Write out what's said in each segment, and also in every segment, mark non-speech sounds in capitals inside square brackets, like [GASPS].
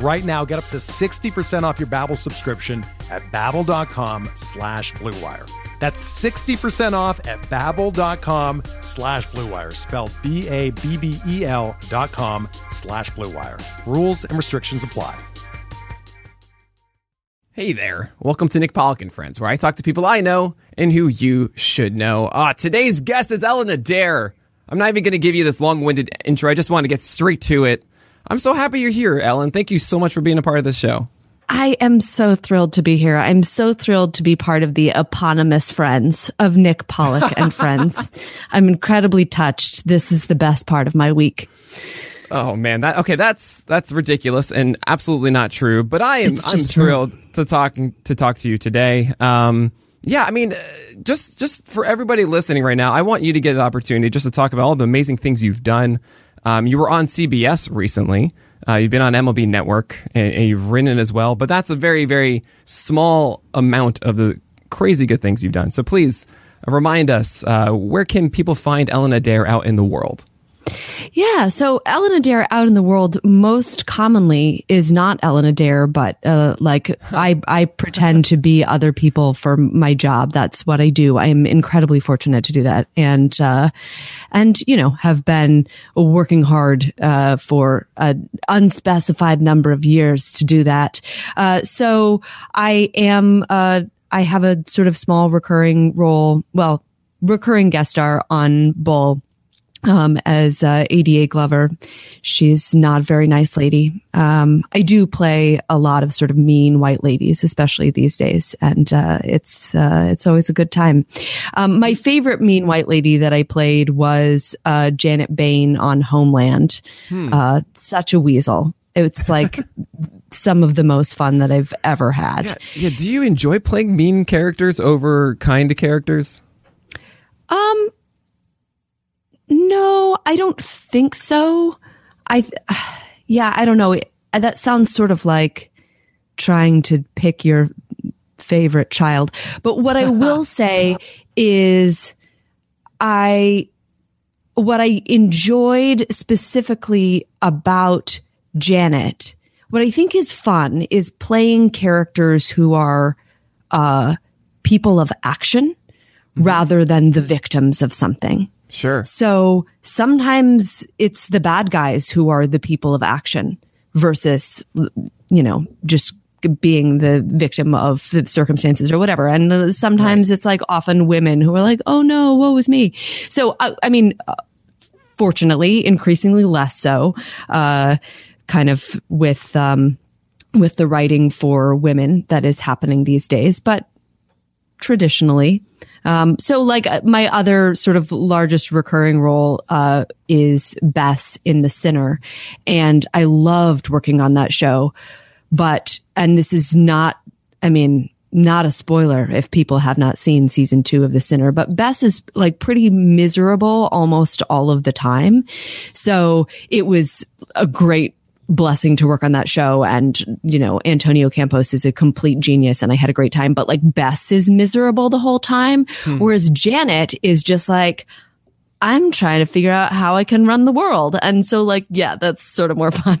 Right now, get up to 60% off your Babbel subscription at babbel.com slash bluewire. That's 60% off at babbel.com slash bluewire, spelled B-A-B-B-E-L dot com slash bluewire. Rules and restrictions apply. Hey there. Welcome to Nick Pollack and Friends, where I talk to people I know and who you should know. Ah, today's guest is Ellen Adair. I'm not even going to give you this long-winded intro. I just want to get straight to it. I'm so happy you're here, Ellen. Thank you so much for being a part of this show. I am so thrilled to be here. I'm so thrilled to be part of the eponymous friends of Nick Pollack and [LAUGHS] Friends. I'm incredibly touched. This is the best part of my week. Oh man, that okay, that's that's ridiculous and absolutely not true, but I am I'm true. thrilled to talking to talk to you today. Um yeah, I mean, uh, just just for everybody listening right now, I want you to get the opportunity just to talk about all the amazing things you've done. Um, you were on CBS recently. Uh, you've been on MLB Network and, and you've written as well, but that's a very, very small amount of the crazy good things you've done. So please uh, remind us uh, where can people find Ellen Adair out in the world? Yeah. So Ellen Adair out in the world most commonly is not Ellen Adair, but uh, like [LAUGHS] I, I pretend to be other people for my job. That's what I do. I'm incredibly fortunate to do that. And, uh, and, you know, have been working hard, uh, for an unspecified number of years to do that. Uh, so I am, uh, I have a sort of small recurring role, well, recurring guest star on Bull um, as uh, ADA Glover. She's not a very nice lady. Um, I do play a lot of sort of mean white ladies, especially these days, and uh, it's uh, it's always a good time. Um, my favorite mean white lady that I played was uh, Janet Bayne on Homeland. Uh, such a weasel. It's like [LAUGHS] some of the most fun that I've ever had. Yeah, yeah. Do you enjoy playing mean characters over kind characters? Um, no, I don't think so. I, [SIGHS] yeah, I don't know. It- That sounds sort of like trying to pick your favorite child. But what I [LAUGHS] will say is, I, what I enjoyed specifically about Janet, what I think is fun is playing characters who are, uh, people of action rather than the victims of something. Sure. So sometimes it's the bad guys who are the people of action versus, you know, just being the victim of circumstances or whatever. And uh, sometimes it's like often women who are like, oh no, woe is me. So, I, I mean, uh, fortunately, increasingly less so, uh, kind of with, um, with the writing for women that is happening these days. But traditionally. Um, so like uh, my other sort of largest recurring role, uh, is Bess in The Sinner. And I loved working on that show. But, and this is not, I mean, not a spoiler if people have not seen season two of The Sinner, but Bess is like pretty miserable almost all of the time. So it was a great blessing to work on that show. And, you know, Antonio Campos is a complete genius and I had a great time, but like Bess is miserable the whole time. Whereas Janet is just like, I'm trying to figure out how I can run the world. And so like, yeah, that's sort of more [LAUGHS] fun.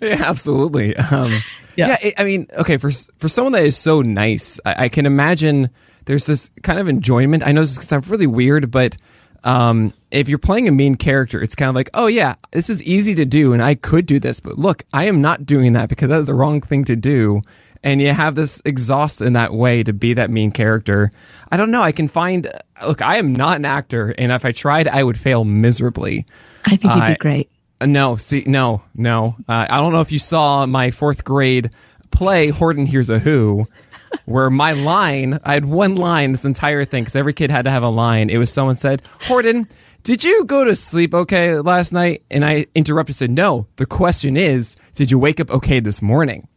Yeah, absolutely. Um, yeah, Yeah. it- I mean, okay, for for someone that is so nice, I, I can imagine there's this kind of enjoyment. I know this is sound really weird, but um, if you're playing a mean character, it's kind of like, oh yeah, this is easy to do, and I could do this, but look, I am not doing that because that's the wrong thing to do. And you have this exhaust in that way to be that mean character. I don't know. I can find. Look, I am not an actor, and if I tried, I would fail miserably. I think you'd I- be great. Uh, No, see, no, no. Uh, I don't know if you saw my fourth grade play, Horton Hears a Who, where my line, I had one line this entire thing, because every kid had to have a line. It was someone said, Horton, did you go to sleep okay last night? And I interrupted, and said, no. The question is, did you wake up okay this morning?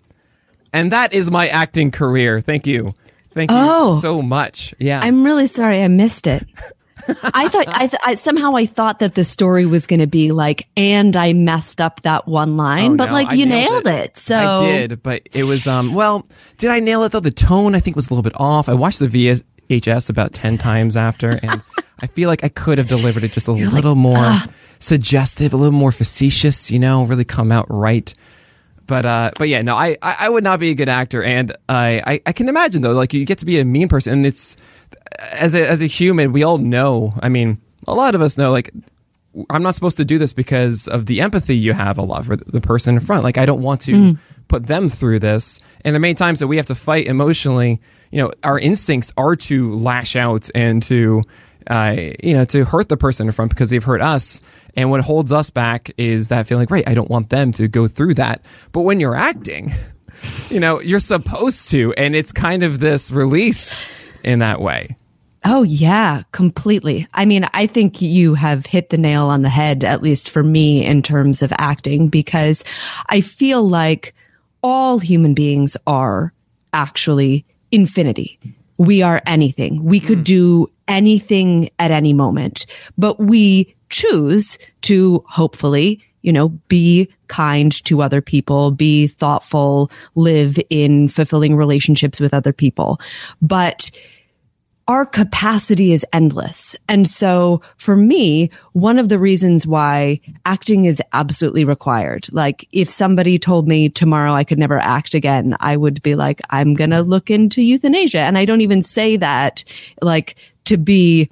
And that is my acting career. Thank you. Thank you Oh. so much. Yeah. I'm really sorry I missed it. [LAUGHS] I thought I, th- I somehow I thought that the story was going to be like, and I messed up that one line, Oh, but no, like I you nailed it. So I did, but it was um. Well, did I nail it though? The tone I think was a little bit off. I watched the VHS about ten times after, and [LAUGHS] I feel like I could have delivered it just a little more suggestive, a little more facetious. You know, really come out right. But uh, but yeah, no, I, I would not be a good actor, and I, I I can imagine though, like you get to be a mean person, and it's as a as a human, we all know. I mean, a lot of us know, like I'm not supposed to do this because of the empathy you have a lot for the person in front. Like I don't want to put them through this. And the many times that we have to fight emotionally. You know, our instincts are to lash out and to, uh, you know, to hurt the person in front because they've hurt us. And what holds us back is that feeling, right? I don't want them to go through that. But when you're acting, [LAUGHS] you know, you're supposed to, and it's kind of this release in that way. Oh, yeah, completely. I mean, I think you have hit the nail on the head, at least for me, in terms of acting, because I feel like all human beings are actually infinity. We are anything. We could do anything at any moment, but we choose to hopefully, you know, be kind to other people, be thoughtful, live in fulfilling relationships with other people. But our capacity is endless. And so for me, one of the reasons why acting is absolutely required, like if somebody told me tomorrow I could never act again, I would be like, I'm going to look into euthanasia. And I don't even say that like to be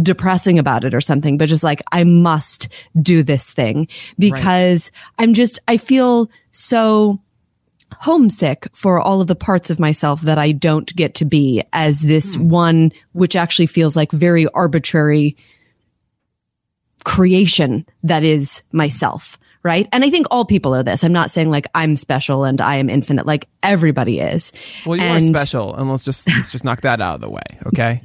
depressing about it or something, but just like, I must do this thing because I'm just, I feel so homesick for all of the parts of myself that I don't get to be as this hmm. one, which actually feels like very arbitrary creation that is myself. Right. And I think all people are this. I'm not saying like I'm special and I am infinite. Like everybody is. Well, you are special, and let's just let's just knock that out of the way, okay?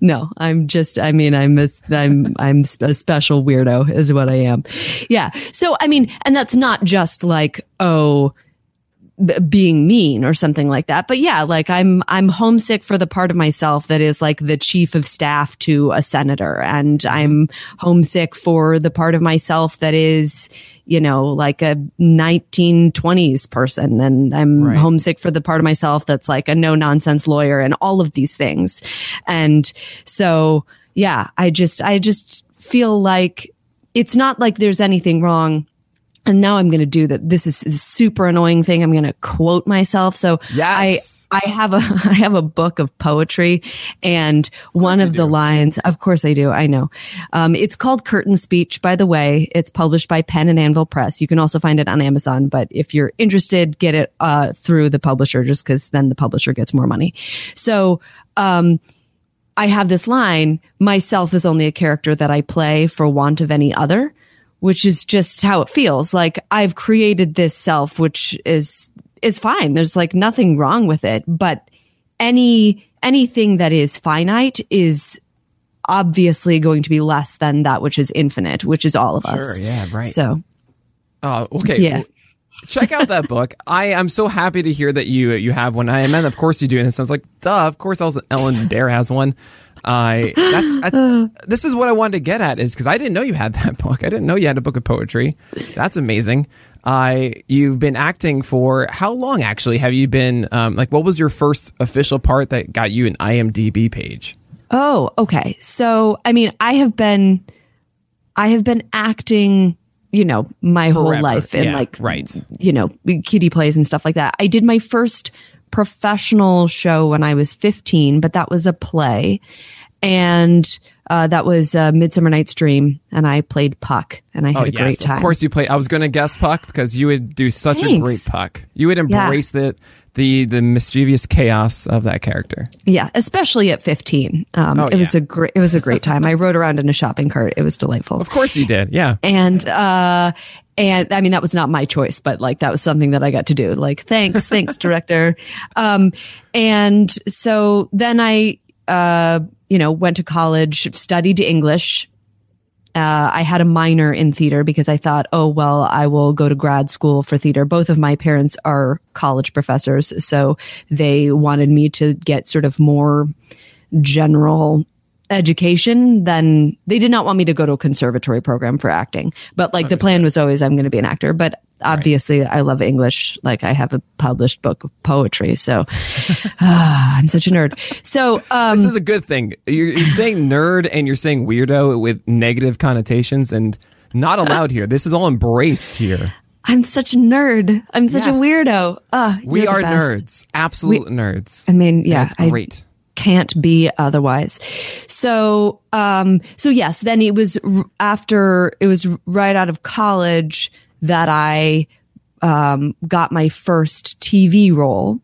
No, I'm just, I mean, I'm, a, I'm, I'm a special weirdo is what I am. Yeah. So, I mean, and that's not just like, oh, b- being mean or something like that. But yeah, like I'm, I'm homesick for the part of myself that is like the chief of staff to a senator. And mm-hmm. I'm homesick for the part of myself that is, you know, like a 1920s person. And I'm Right. homesick for the part of myself that's like a no nonsense lawyer and all of these things. And so, yeah, I just, I just feel like it's not like there's anything wrong. And now I'm going to do that. This is a super annoying thing. I'm going to quote myself. So Yes. I, I have a, [LAUGHS] I have a book of poetry and one of the do. lines, of course I do. I know. Um, it's called Curtain Speech, by the way. It's published by Pen and Anvil Press. You can also find it on Amazon, but if you're interested, get it, uh, through the publisher just cause then the publisher gets more money. So, um, I have this line, myself is only a character that I play for want of any other, which is just how it feels. Like I've created this self, which is, is fine. There's like nothing wrong with it, but any, anything that is finite is obviously going to be less than that which is infinite, which is all of us. Sure, yeah, right. So Oh, okay. Yeah. Check out that book. I am so happy to hear that you you have one. I meant, of course you do. And it sounds like, duh, of course Ellen Adair has one. I that's, that's [SIGHS] this is what I wanted to get at is because I didn't know you had that [LAUGHS] book. I didn't know you had a book of poetry. That's amazing. I you've been acting for how long? Actually, have you been um, like? What was your first official part that got you an IMDb page? Oh, okay. So, I mean, I have been, I have been acting, you know, my whole life and Yeah, like, right. you know, kiddie plays and stuff like that. I did my first professional show when I was 15, but that was a play. And Uh, that was uh, Midsummer Night's Dream, and I played Puck, and I had Oh a yes, great time. of course you play. I was going to guess Puck because you would do such a great Puck. You would embrace the the the mischievous chaos of that character. Yeah, especially at 15. Um, Oh, it was a great it was a great time. I rode around in a shopping cart. It was delightful. Of course you did. Yeah. And uh and I mean that was not my choice, but like that was something that I got to do. Like thanks, thanks director. [LAUGHS] Um and so then I uh you know went to college, studied English. Uh, I had a minor in theater because I thought, oh, well, I will go to grad school for theater. Both of my parents are college professors. So they wanted me to get sort of more general education then they did not want me to go to a conservatory program for acting. But like the plan was always I'm going to be an actor. But obviously I love English. Like I have a published book of poetry. So [LAUGHS] ah, I'm such a nerd. So, um, This is a good thing. You're, you're saying nerd and you're saying weirdo with negative connotations and not allowed here. This is all embraced here. I'm such a nerd. I'm such Yes. a weirdo. Ah, We are nerds. Absolute nerds. I mean, yeah, I great. Can't be otherwise. So, um, so yes, then it was after it was right out of college that I um, got my first TV role.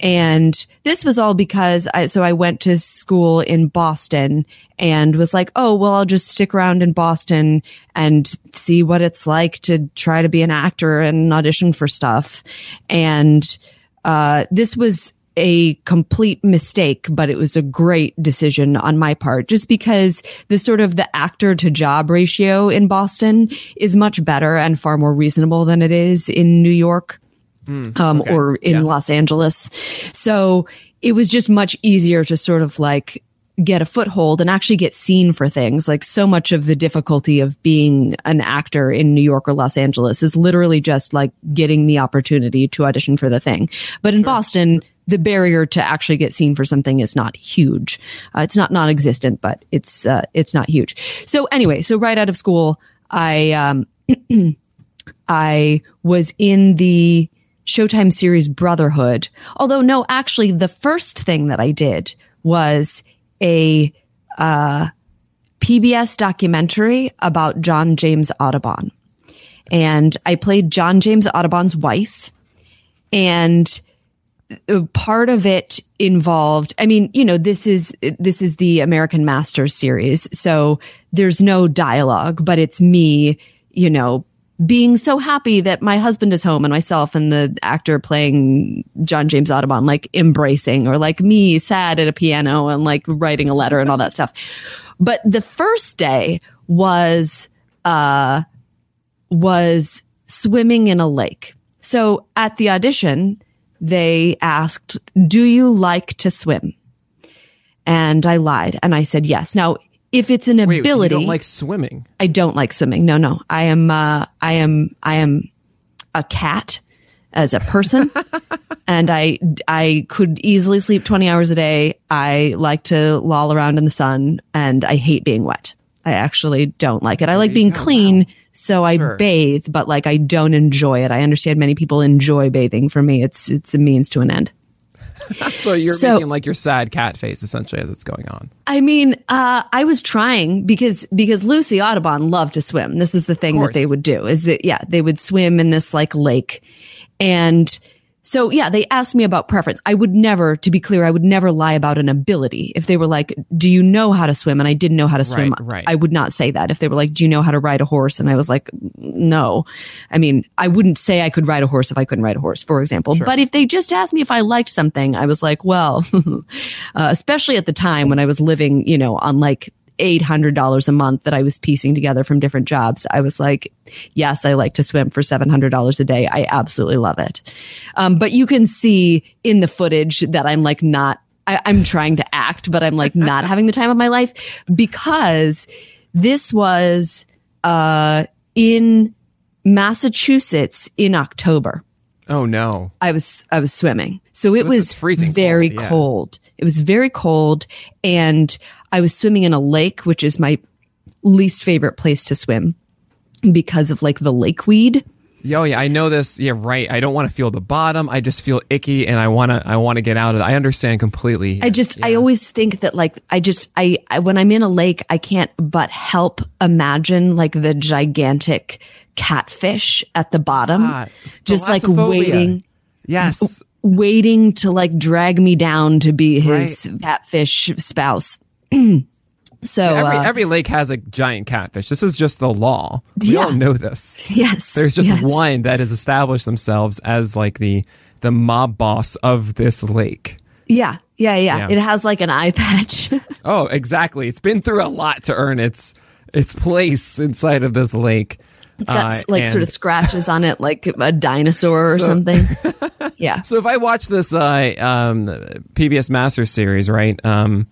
And this was all because I, so I went to school in Boston and was like, oh, well, I'll just stick around in Boston and see what it's like to try to be an actor and audition for stuff. And, uh, this was a complete mistake, but it was a great decision on my part just because the sort of the actor to job ratio in Boston is much better and far more reasonable than it is in New York um, or in Los Angeles. So it was just much easier to sort of like get a foothold and actually get seen for things. Like so much of the difficulty of being an actor in New York or Los Angeles is literally just like getting the opportunity to audition for the thing. But in Boston, the barrier to actually get seen for something is not huge. Uh, it's not non-existent, but it's uh, it's not huge. So anyway, so right out of school, I um, [CLEARS THROAT] I was in the Showtime series Brotherhood. Although, no, actually, the first thing that I did was a uh, PBS documentary about John James Audubon. And I played John James Audubon's wife. And part of it involved i mean you know this is this is the american masters series so there's no dialogue but it's me you know being so happy that my husband is home and myself and the actor playing john james audubon like embracing or like me sad at a piano and like writing a letter and all that stuff. But the first day was uh was swimming in a lake. So at the audition they asked, Do you like to swim? And I lied and I said yes. Now, if it's an Wait, ability, you don't like swimming. I don't like swimming. No, no. I am, uh, I am, I am a cat as a person [LAUGHS] and I, I could easily sleep 20 hours a day. I like to loll around in the sun and I hate being wet. I actually don't like it. I like being clean. So I Sure. bathe, but like I don't enjoy it. I understand many people enjoy bathing. For me, it's, it's a means to an end. [LAUGHS] So you're So- making like your sad cat face essentially as it's going on. I mean, uh, I was trying because because Lucy Audubon loved to swim. This is the thing that they would do is that yeah, they would swim in this like lake. And so yeah, they asked me about preference. I would never, to be clear, I would never lie about an ability. If they were like, "Do you know how to swim?" and I didn't know how to swim, Right, right. I would not say that. If they were like, "Do you know how to ride a horse?" and I was like, "No." I mean, I wouldn't say I could ride a horse if I couldn't ride a horse, for example. But if they just asked me if I liked something, I was like, "Well," [LAUGHS] uh, especially at the time when I was living, you know, on like $800 a month that I was piecing together from different jobs. I was like, yes, I like to swim for $700 a day. I absolutely love it. Um, but you can see in the footage that I'm like not, I, I'm trying to act, but I'm like not having the time of my life because this was, uh, in Massachusetts in October. Oh no. I was I was swimming. So it was freezing very cold, yeah. cold. It was very cold and I was swimming in a lake, which is my least favorite place to swim because of like the lake weed. Yo, yeah, I know this. Yeah, right. I don't want to feel the bottom. I just feel icky, and I wanna, I want to get out of it. I understand completely. I just, I always think that like, I just, I, I, when I'm in a lake, I can't but help imagine like the gigantic catfish at the bottom, Ah, just like waiting, yes, waiting to like drag me down to be his catfish spouse. [CLEARS THROAT] so, every uh, every lake has a giant catfish. This is just the law. We Yeah. all know this. yes, There's just yes. one that has established themselves as like the the mob boss of this lake. Yeah, yeah, yeah, Yeah. It has like an eye patch. [LAUGHS] Oh, exactly. It's been through a lot to earn its its place inside of this lake. It's got Uh, like sort of scratches on it, like a dinosaur or [LAUGHS] So- something. [LAUGHS] Yeah. So if I watch this uh, um, PBS Masters series, right, um,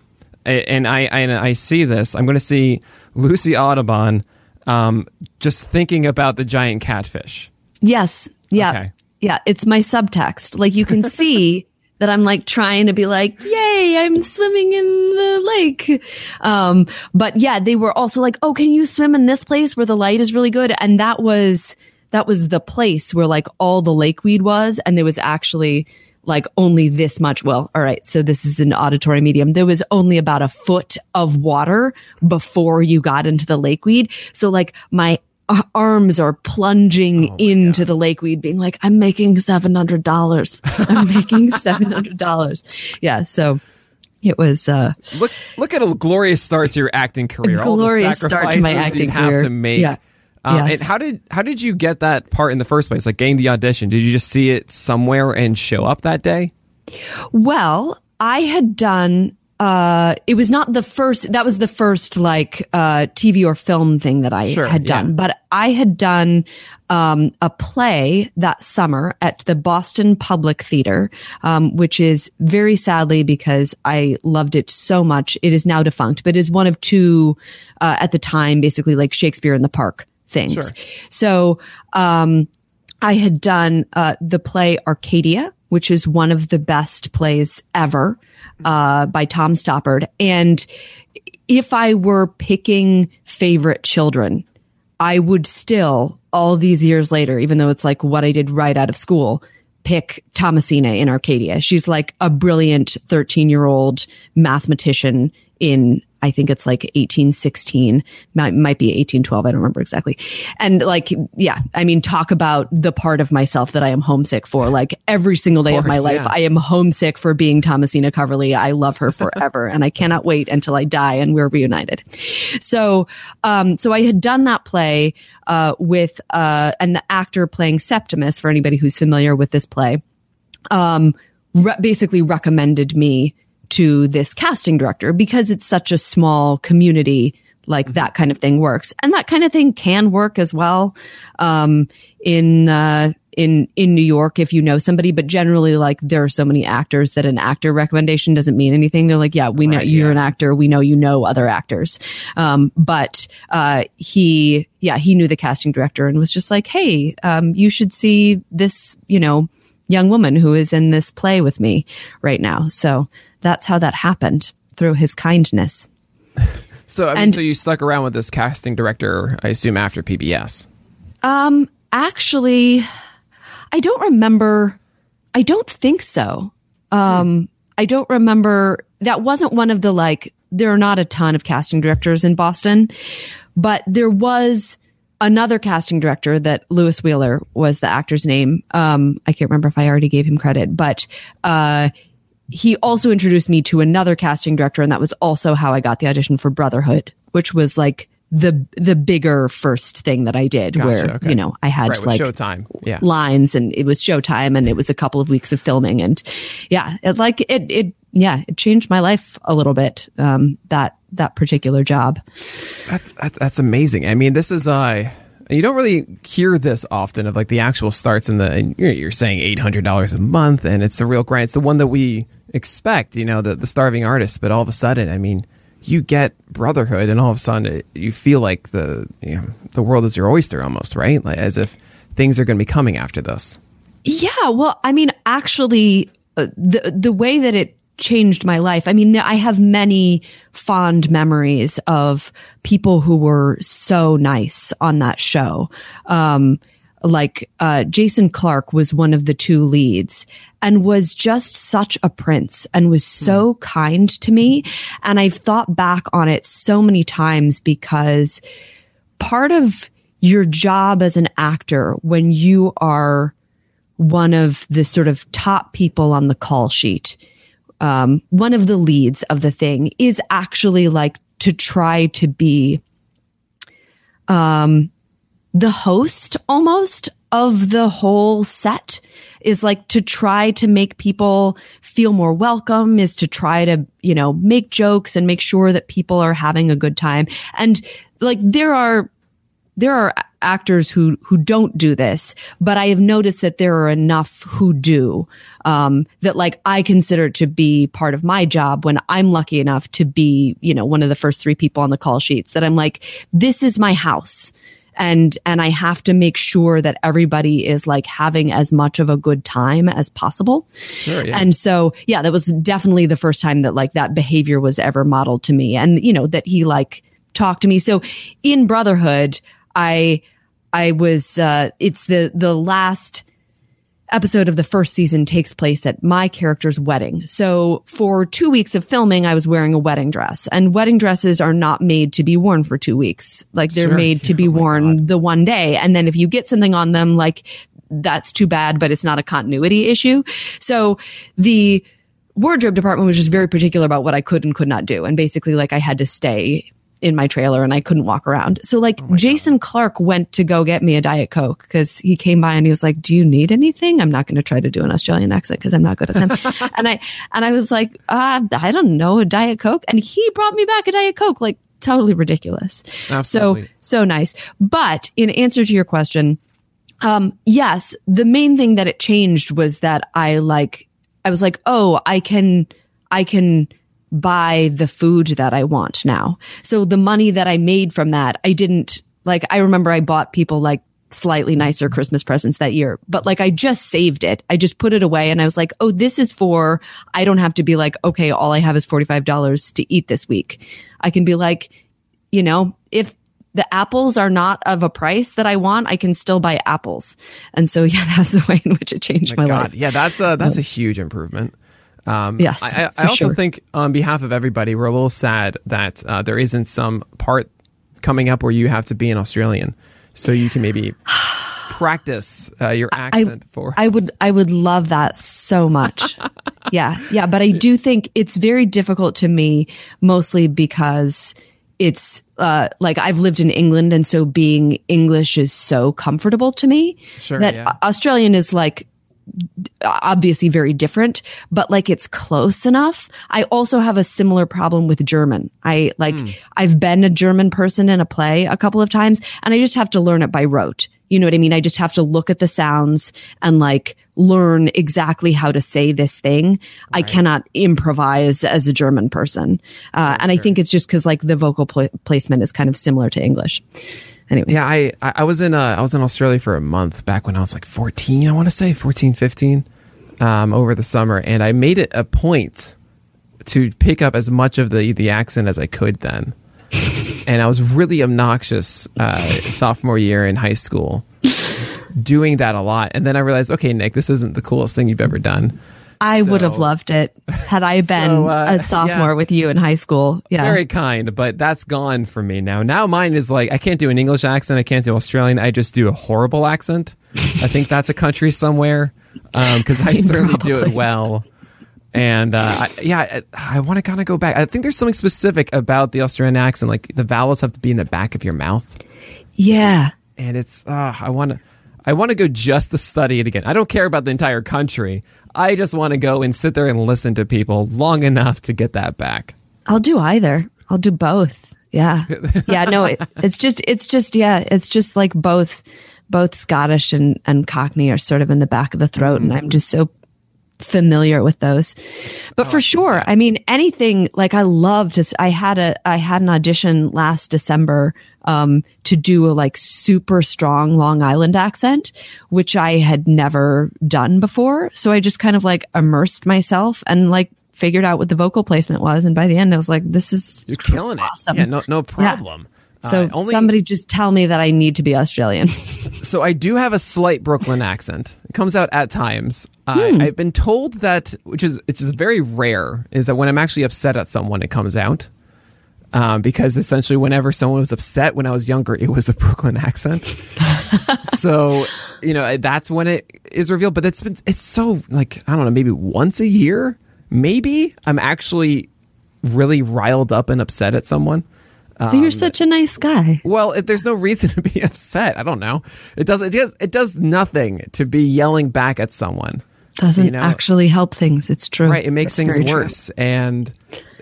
and I, I and I see this, I'm going to see Lucy Audubon um, just thinking about the giant catfish. Yes. Yeah. Okay. Yeah. It's my subtext. Like you can see [LAUGHS] that I'm like trying to be like, yay, I'm swimming in the lake. Um, but yeah, they were also like, oh, can you swim in this place where the light is really good? And that was, that was the place where like all the lakeweed was. And there was actually like only this much. Well, all right. So this is an auditory medium. There was only about a foot of water before you got into the lakeweed. So like my arms are plunging into the lakeweed, being like, I'm making $700. I'm making [LAUGHS] $700. Yeah. So it was, uh, Look, look at a glorious start to your acting career. All the glorious start to my sacrifices acting you have career. to make. Yeah. Um, Yes. And how did how did you get that part in the first place? Like getting the audition? Did you just see it somewhere and show up that day? Well, I had done uh it was not the first that was the first like uh TV or film thing that I Sure, had done, yeah. but I had done um a play that summer at the Boston Public Theater, um which is very sadly because I loved it so much. It is now defunct, but is one of two uh at the time basically like Shakespeare in the Park things. So, um I had done uh, the play Arcadia, which is one of the best plays ever uh, by Tom Stoppard. And if I were picking favorite children, I would still, all these years later, even though it's like what I did right out of school, pick Thomasina in Arcadia. She's like a brilliant 13 year old mathematician in, I think it's like 1816, might, might be 1812. I don't remember exactly. And like, yeah, I mean, talk about the part of myself that I am homesick for. Like every single day of, my life, yeah. I am homesick for being Thomasina Coverley. I love her forever and I cannot wait until I die and we're reunited. So, um, so I had done that play, uh, with, uh, and the actor playing Septimus, for anybody who's familiar with this play, um, re- basically recommended me to this casting director because it's such a small community. Like that kind of thing works, and that kind of thing can work as well um, in uh, in in New York if you know somebody. But generally, like there are so many actors that an actor recommendation doesn't mean anything. They're like, yeah, we know Right, you're yeah. an actor. We know you know other actors. Um, but uh, he, yeah, he knew the casting director and was just like, hey, um, you should see this, you know, young woman who is in this play with me right now. So that's how that happened through his kindness. [LAUGHS] So I mean, And- so you stuck around with this casting director, I assume, after PBS. Um, actually, I don't remember. I don't think so. Um, I don't remember. That wasn't one of the like. There are not a ton of casting directors in Boston, but there was another casting director that Lewis Wheeler was the actor's name. Um, I can't remember if I already gave him credit, but uh, he also introduced me to another casting director, and that was also how I got the audition for Brotherhood, which was like the the bigger first thing that I did, where okay. you know I had Right, like Showtime. Yeah. lines, and it was showtime, and it was a couple of weeks of filming, and yeah, it like it it yeah it changed my life a little bit. Um, that that particular job. That, that's amazing. I mean, this is uh you don't really hear this often of like the actual starts in the and you're, saying eight hundred dollars a month, and it's the real grind. It's the one that we expect, you know, the the starving artist. But all of a sudden, I mean, you get brotherhood, and all of a sudden, it, you feel like the you know the world is your oyster almost, right? Like as if things are going to be coming after this. Yeah, well, I mean, actually, uh, the the way that it changed my life. I mean, I have many fond memories of people who were so nice on that show. Um, like uh, Jason Clarke was one of the two leads and was just such a prince and was so kind to me. And I've thought back on it so many times because part of your job as an actor when you are one of the sort of top people on the call sheet, um, one of the leads of the thing is actually like to try to be um, the host almost of the whole set is like to try to make people feel more welcome is to try to you know make jokes and make sure that people are having a good time. And like there are there are actors who who don't do this, but I have noticed that there are enough who do. Um, that like I consider to be part of my job when I'm lucky enough to be, you know, one of the first three people on the call sheets. That I'm like, this is my house. And, and I have to make sure that everybody is like having as much of a good time as possible. Sure, yeah. And so, yeah, that was definitely the first time that like that behavior was ever modeled to me. And, you know, that he like talked to me. So in Brotherhood, I I was uh it's the the last episode of the first season takes place at my character's wedding. So for 2 weeks of filming I was wearing a wedding dress and wedding dresses are not made to be worn for 2 weeks. Like they're Sure. made to be [LAUGHS] Oh worn the one day and then if you get something on them like that's too bad but it's not a continuity issue. So the wardrobe department was just very particular about what I could and could not do. And basically, like, I had to stay in my trailer and I couldn't walk around. So, like, Jason Clarke went to go get me a Diet Coke because he came by and he was like, Do you need anything? I'm not going to try to do an Australian accent because I'm not good at them. [LAUGHS] and I, and I was like, uh, I don't know, a Diet Coke. And he brought me back a Diet Coke, like, totally ridiculous. Absolutely. So, so nice. But in answer to your question, um, yes, the main thing that it changed was that I like, I was like, oh, I can, I can buy the food that I want now. So the money that I made from that, I didn't like, I remember I bought people like slightly nicer Christmas presents that year, but like I just saved it. I just put it away and I was like, oh, this is for, I don't have to be like, okay, all I have is $45 to eat this week. I can be like, you know, if the apples are not of a price that I want, I can still buy apples. And so, [LAUGHS] yeah, that's the way in which it changed my, God, life. yeah, that's a that's a huge improvement. Um, Yes, I, I, I also sure. think on behalf of everybody, we're a little sad that uh, there isn't some part coming up where you have to be an Australian, so you can maybe [SIGHS] practice uh, your accent for. I would I would love that so much. [LAUGHS] yeah. Yeah, but I do think it's very difficult to me mostly because it's uh like I've lived in England and so being English is so comfortable to me Sure, that yeah. Australian is like obviously very different, but like it's close enough. I also have a similar problem with German. I like, I've been a German person in a play a couple of times and I just have to learn it by rote. You know what I mean? I just have to look at the sounds and like learn exactly how to say this thing. I cannot improvise as a German person. Uh, and I think it's just because like the vocal pla- placement is kind of similar to English. Anyway. yeah, I I was in uh, I was in Australia for a month back when I was like 14, I want to say 14, 15, um, over the summer, and I made it a point to pick up as much of the the accent as I could then. [LAUGHS] and I was really obnoxious uh, sophomore year in high school, doing that a lot. And then I realized, okay, Nick, this isn't the coolest thing you've ever done. I would have loved it had I [LAUGHS] been So, uh, a sophomore yeah. with you in high school. Yeah. Very kind, but that's gone for me now. Now mine is like I can't do an English accent, I can't do Australian. I just do a horrible accent. I think that's a country somewhere because I [LAUGHS] mean, certainly do it well. And uh, I, yeah, I, I want to kind of go back. I think there's something specific about the Australian accent. Like the vowels have to be in the back of your mouth, yeah. and it's uh, I want to. I want to go just to study it again. I don't care about the entire country. I just want to go and sit there and listen to people long enough to get that back. I'll do either. I'll do both. Yeah. [LAUGHS] Yeah. No, it, it's just, it's just, yeah, it's just like both, both Scottish and, and Cockney are sort of in the back of the throat. And I'm just so familiar with those. But for sure, I mean, anything like I love to, I had a, I had an audition last December, um, to do a like super strong Long Island accent, which I had never done before. So I just kind of like immersed myself and like figured out what the vocal placement was. And by the end, I was like, this is You're killing it. Yeah, no, no problem. So Uh, only somebody just tell me that I need to be Australian. [LAUGHS] So I do have a slight Brooklyn accent. It comes out at times. Hmm. I, I've been told that, which is which is very rare, is that when I'm actually upset at someone, it comes out. Um, because essentially, whenever someone was upset when I was younger, it was a Brooklyn accent. [LAUGHS] so you know that's when it is revealed. But it's been it's so like I don't know, maybe once a year, maybe I'm actually really riled up and upset at someone. Um, You're such a nice guy. Well, if there's no reason [LAUGHS] to be upset. I don't know. It does. It does. It does nothing to be yelling back at someone. Doesn't You know- actually help things. It's true. Right. It makes That's things very true. worse, and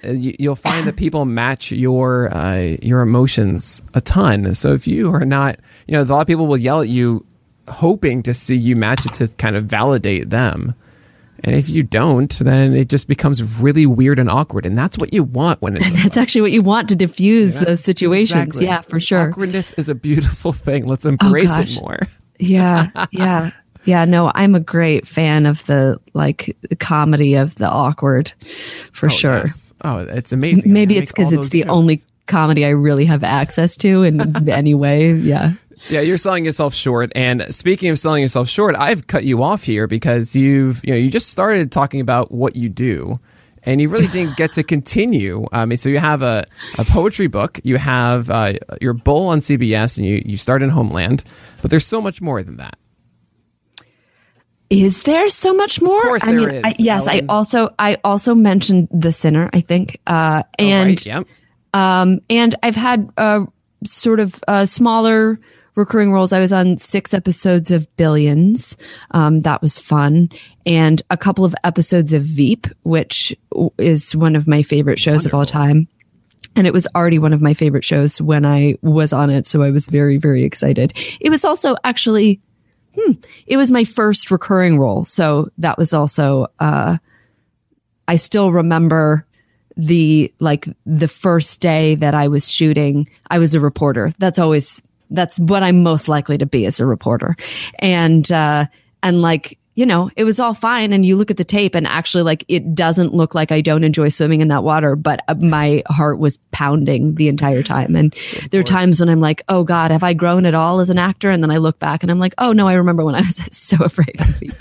uh, you, you'll find that people match your uh, your emotions a ton. So if you are not, you know, a lot of people will yell at you, hoping to see you match it to kind of validate them. And if you don't, then it just becomes really weird and awkward, and that's what you want when [LAUGHS] it's That's actually what you want to diffuse those situations. Exactly. Yeah, for sure. Awkwardness is a beautiful thing. Let's oh, embrace it more. Yeah, [LAUGHS] yeah, yeah. No, I'm a great fan of the like comedy of the awkward, for oh, sure. Yes. Oh, it's amazing. Maybe it's because it's the jokes. only comedy I really have access to in [LAUGHS] any way. Yeah. Yeah, you're selling yourself short. And speaking of selling yourself short, I've cut you off here because you've you know you just started talking about what you do, and you really didn't get to continue. Um, I mean, so you have a, a poetry book, you have uh, your bull on CBS, and you you start in Homeland, but there's so much more than that. Is there so much more? course I there mean, I, yes. Ellen. I also I also mentioned the sinner. I think, uh, and right? Yep. Um, and I've had uh, sort of uh, smaller recurring roles. I was on six episodes of Billions. Um, that was fun. And a couple of episodes of Veep, which is one of my favorite shows of all time. And it was already one of my favorite shows when I was on it. So I was very, very excited. It was also actually, hmm, it was my first recurring role. So that was also, uh, I still remember the like the first day that I was shooting, I was a reporter. That's always that's what I'm most likely to be as a reporter. And uh and like, you know, it was all fine and you look at the tape and actually like it doesn't look like I don't enjoy swimming in that water, but uh, my heart was pounding the entire time. And there are times when I'm like, "Oh god, have I grown at all as an actor?" And then I look back and I'm like, "Oh no, I remember when I was [LAUGHS] so afraid of Veep."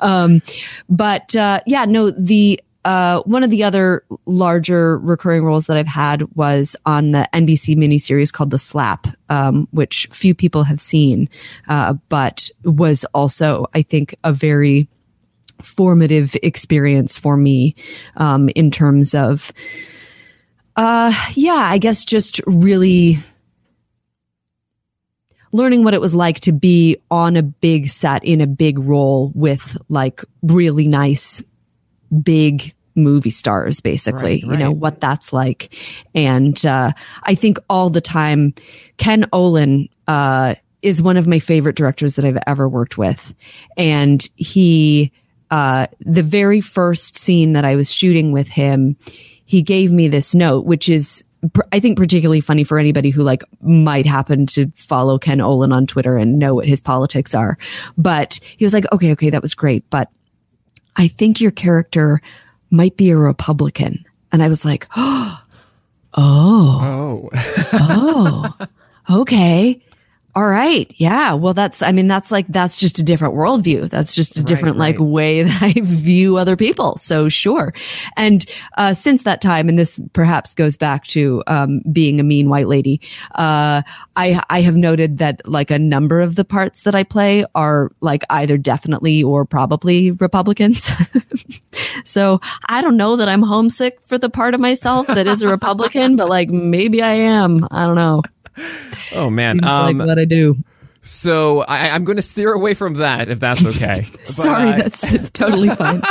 um but uh yeah, no, the uh, one of the other larger recurring roles that I've had was on the NBC miniseries called The Slap, um, which few people have seen, uh, but was also, I think, a very formative experience for me um, in terms of, uh, yeah, I guess just really learning what it was like to be on a big set in a big role with like really nice big movie stars basically Right, you know what that's like and uh, i think all the time ken olin uh, is one of my favorite directors that i've ever worked with and he uh, the very first scene that i was shooting with him he gave me this note which is pr- I think particularly funny for anybody who like might happen to follow Ken Olin on Twitter and know what his politics are. But he was like, okay, okay, that was great. But I think your character might be a Republican. And I was like, [GASPS] oh, Oh, [LAUGHS] oh, okay. All right. Yeah. Well, that's, I mean, that's like, that's just a different worldview. That's just a different like right. way [LAUGHS] that I view other people. So sure. And, uh, since that time, and this perhaps goes back to, um, being a mean white lady, uh, I, I have noted that like a number of the parts that I play are like either definitely or probably Republicans. [LAUGHS] so I don't know that I'm homesick for the part of myself that is a Republican, but like maybe I am. I don't know. Oh man. Um, like what I do. so I, I'm going to steer away from that if that's [LAUGHS] okay. Sorry, that's totally fine.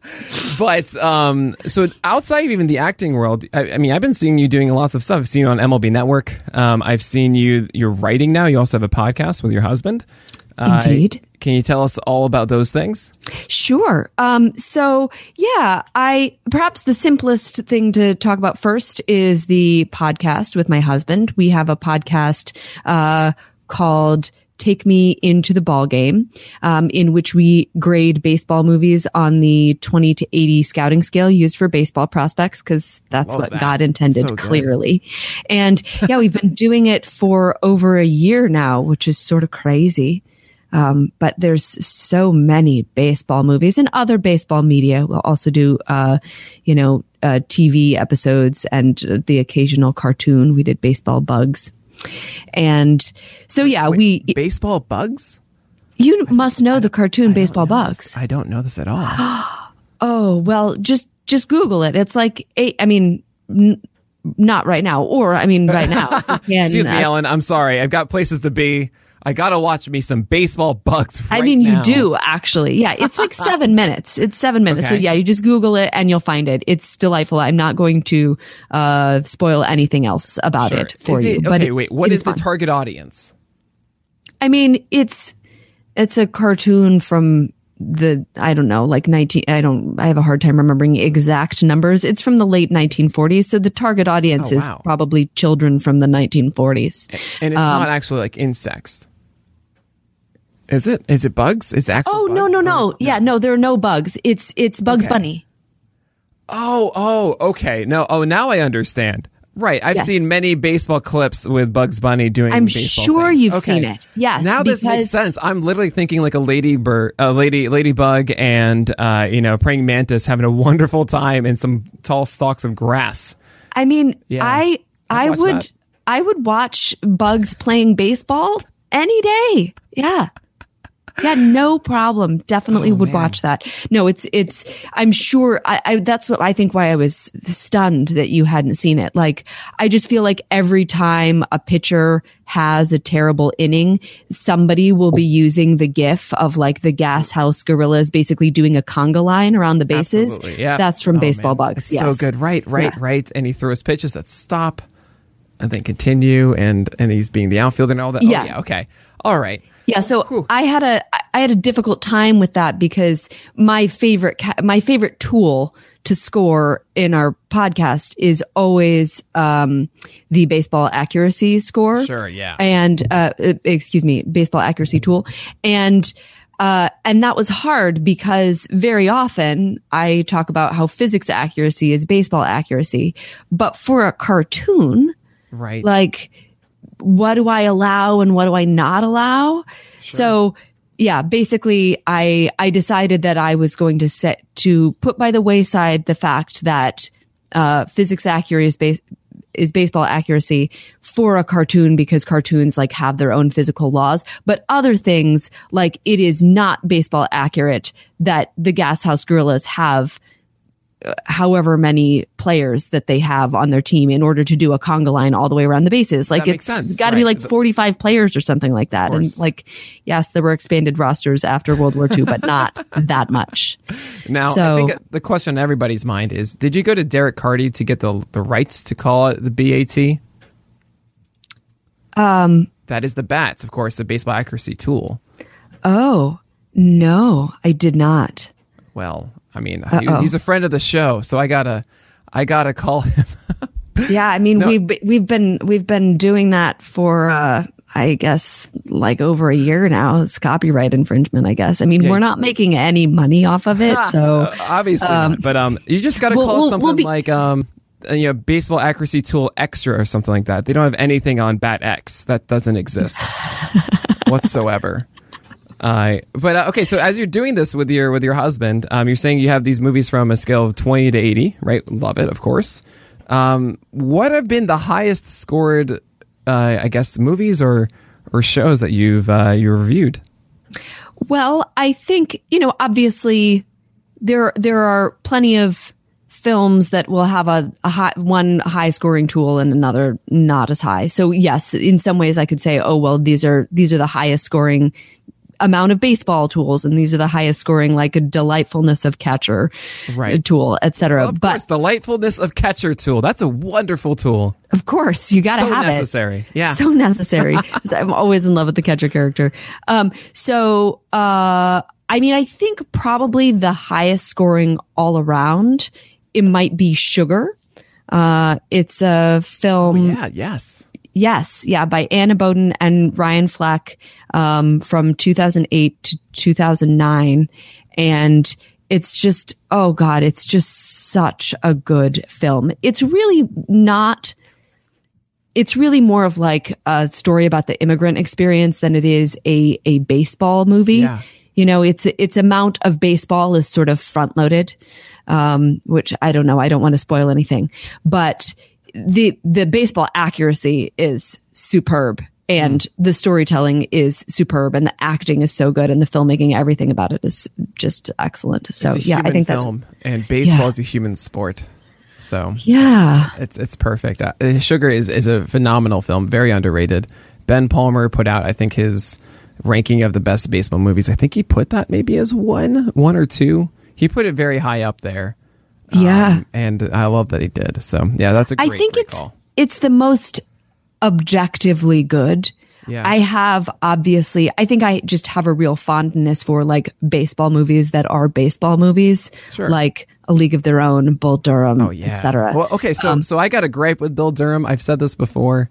[LAUGHS] but um, so outside of even the acting world, I, I mean, I've been seeing you doing lots of stuff. I've seen you on MLB Network. Um, I've seen you. You're writing now. You also have a podcast with your husband. Uh, Indeed. Can you tell us all about those things? Sure. Um, so yeah, I perhaps the simplest thing to talk about first is the podcast with my husband. We have a podcast uh, called take me into the ball game, um, in which we grade baseball movies on the 20 to 80 scouting scale used for baseball prospects, because that's Love what that. God intended So good. clearly. And yeah, we've been doing it for over a year now, which is sort of crazy. Um, but there's so many baseball movies and other baseball media. We'll also do, uh, you know, uh, TV episodes and uh, the occasional cartoon. We did baseball bugs. And so, yeah, we, Baseball bugs? you must know the cartoon baseball bugs. I don't know this at all. [GASPS] Oh, well, just, just Google it. It's like, eight, I mean, n- not right now, or I mean, right now. [LAUGHS] Can, Excuse me, uh, Ellen. I'm sorry. I've got places to be. I gotta watch me some baseball bugs. I right mean, now. you do actually. Yeah, it's like [LAUGHS] seven minutes. It's seven minutes. So yeah, you just Google it and you'll find it. It's delightful. I'm not going to uh, spoil anything else about Sure. it for you. it- but okay, it- wait. what is, is, the fun. target audience? I mean, it's it's a cartoon from the I don't know, like 19 I don't I have a hard time remembering exact numbers. It's from the late 1940s, so the target audience Oh, is probably children from the 1940s. And it's Um, not actually like insects. Is it? Is it bugs? Is it actual Oh, no, bugs no, or- no. Yeah, no, there are no bugs. It's it's Bugs Okay. Bunny. Oh, oh, okay. No, oh, now I understand. Right. I've Yes. seen many baseball clips with Bugs Bunny doing I'm sure things. you've Okay. seen it. Yes, Now this makes sense. I'm literally thinking like a lady bird, a lady, ladybug and, uh, you know, praying mantis having a wonderful time in some tall stalks of grass. I mean, Yeah. I I'd would that. I would watch Bugs playing baseball any day. Yeah. Yeah, no problem. Definitely Oh, would watch that. No, it's it's. I'm sure. I, I that's what I think. Why I was stunned that you hadn't seen it. Like I just feel like every time a pitcher has a terrible inning, somebody will be using the GIF of like the Gas House Gorillas basically doing a conga line around the bases. Absolutely. Yeah. That's from Oh, Baseball man. Bugs. It's yes. So good. Right, right, Yeah. right. And he throws pitches that stop and then continue and, and he's being the outfielder and all that. Oh, yeah. Oh, yeah. Okay. All right. Yeah, so I had a I had a difficult time with that because my favorite my favorite tool to score in our podcast is always um, the baseball accuracy score. Sure, yeah. and uh, uh, excuse me, baseball accuracy tool, and uh, and that was hard because very often I talk about how physics accuracy is baseball accuracy, but for a cartoon, Right. like what do I allow and what do I not allow? So yeah, basically I I decided that I was going to set to put by the wayside the fact that uh, physics accuracy is base is baseball accuracy for a cartoon because cartoons like have their own physical laws but other things like it is not baseball accurate that the gas house gorillas have however many players that they have on their team in order to do a conga line all the way around the bases. Like That it's got to be like 45 players or something like that. And like, yes, there were expanded rosters after World War II, but not [LAUGHS] that much. Now, I So- think the question on everybody's mind is: Did you go to Derek Carty to get the the rights to call it the BAT? Um, that is the bats, of course, the baseball accuracy tool. Oh, no, I did not. Well, I mean, he- he's a friend of the show, so I gotta, I gotta call him. [LAUGHS] Yeah, I mean, we've we've been we've been doing that for uh I guess like over a year now. It's copyright infringement, I guess. I mean, we're not making any money off of it, [LAUGHS] so Obviously, not. but um, you just gotta we'll- call we'll- something we'll be- like um, uh, you know, baseball accuracy tool extra or something like that. They don't have anything on Bat X that doesn't exist [LAUGHS] whatsoever. Uh, but uh, okay, so as you're doing this with your with your husband, um, you're saying you have these movies from a scale of 20 to 80, right? Love it, of course. Um, what have been the highest scored, uh, I guess, movies or or shows that you've uh, you reviewed? Well, I think you know. Obviously, there there are plenty of films that will have a, a high, one high scoring tool and another not as high. So yes, in some ways, I could say, oh well, these are these are the highest scoring amount of baseball tools, and these are the highest scoring like a delightfulness of catcher Right. tool, etc. Of But course, delightfulness of catcher tool. That's a wonderful tool. of course, you got to So have necessary. it. Yeah. so necessary [LAUGHS] I'm always in love with the catcher character. Um, so uh, I mean, I think probably the highest scoring all around. It might be Sugar. Uh, it's a film. Yeah. Yes. Yes, yeah, by Anna Boden and Ryan Fleck um, from 2008 to 2009, and it's just oh god, it's just such a good film. It's really not. It's really more of like a story about the immigrant experience than it is a a baseball movie. Yeah. You know, its its amount of baseball is sort of front loaded, um, which I don't know. I don't want to spoil anything, but the the baseball accuracy is superb and the storytelling is superb and the acting is so good and the filmmaking everything about it is just excellent so yeah i think that's film, and baseball Yeah. is a human sport. So yeah it's it's perfect. Uh, Sugar is is a phenomenal film, very underrated. Ben Palmer put out, I think, his ranking of the best baseball movies. I think he put that maybe as one, one or two. He put it very high up there. Yeah Um, and I love that he did. So yeah, that's a great, I think it's call. it's the most objectively good Yeah. i have obviously i think i just have a real fondness for like baseball movies that are baseball movies Sure. like a league of their own bull durham Oh yeah, etc Well, okay, so so I got a gripe with Bull Durham. I've said this before.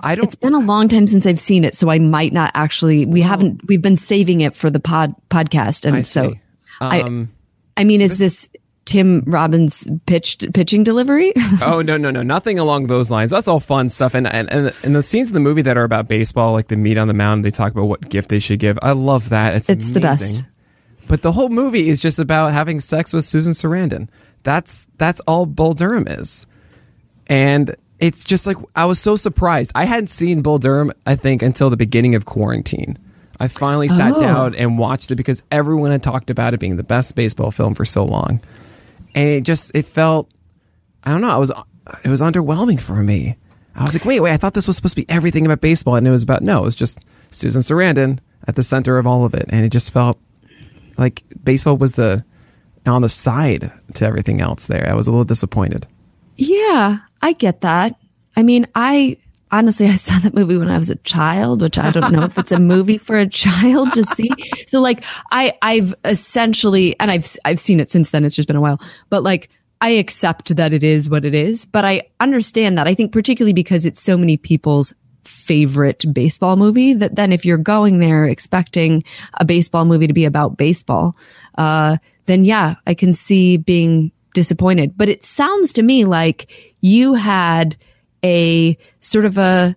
I don't. It's been a long time since I've seen it, so I might not actually. We haven't. We've been saving it for the pod podcast, and I so. Um, I. I mean, is this Tim Robbins pitched pitching delivery? [LAUGHS] oh no no no. Nothing along those lines. That's all fun stuff. And, and and and the scenes in the movie that are about baseball like the meet on the mound they talk about what gift they should give. I love that. It's It's the best. but the whole movie is just about having sex with susan sarandon. That's that's all bull durham is. And it's just like i was so surprised. I hadn't seen bull durham i think until the beginning of quarantine. I finally sat Oh. down and watched it because everyone had talked about it being the best baseball film for so long and it just it felt I don't know. I was it was underwhelming for me. I was like, wait, wait. I thought this was supposed to be everything about baseball, and it was about no. It was just Susan Sarandon at the center of all of it, and it just felt like baseball was the on the side to everything else. There, I was a little disappointed. yeah, I get that. I mean, I honestly I saw that movie when I was a child, which I don't know if it's a movie for a child to see. So like, I I've essentially, and I've I've seen it since then. It's just been a while, but like. I accept that it is what it is, but I understand that. I think particularly because it's so many people's favorite baseball movie that then if you're going there expecting a baseball movie to be about baseball, uh, then yeah, I can see being disappointed. But it sounds to me like you had a sort of a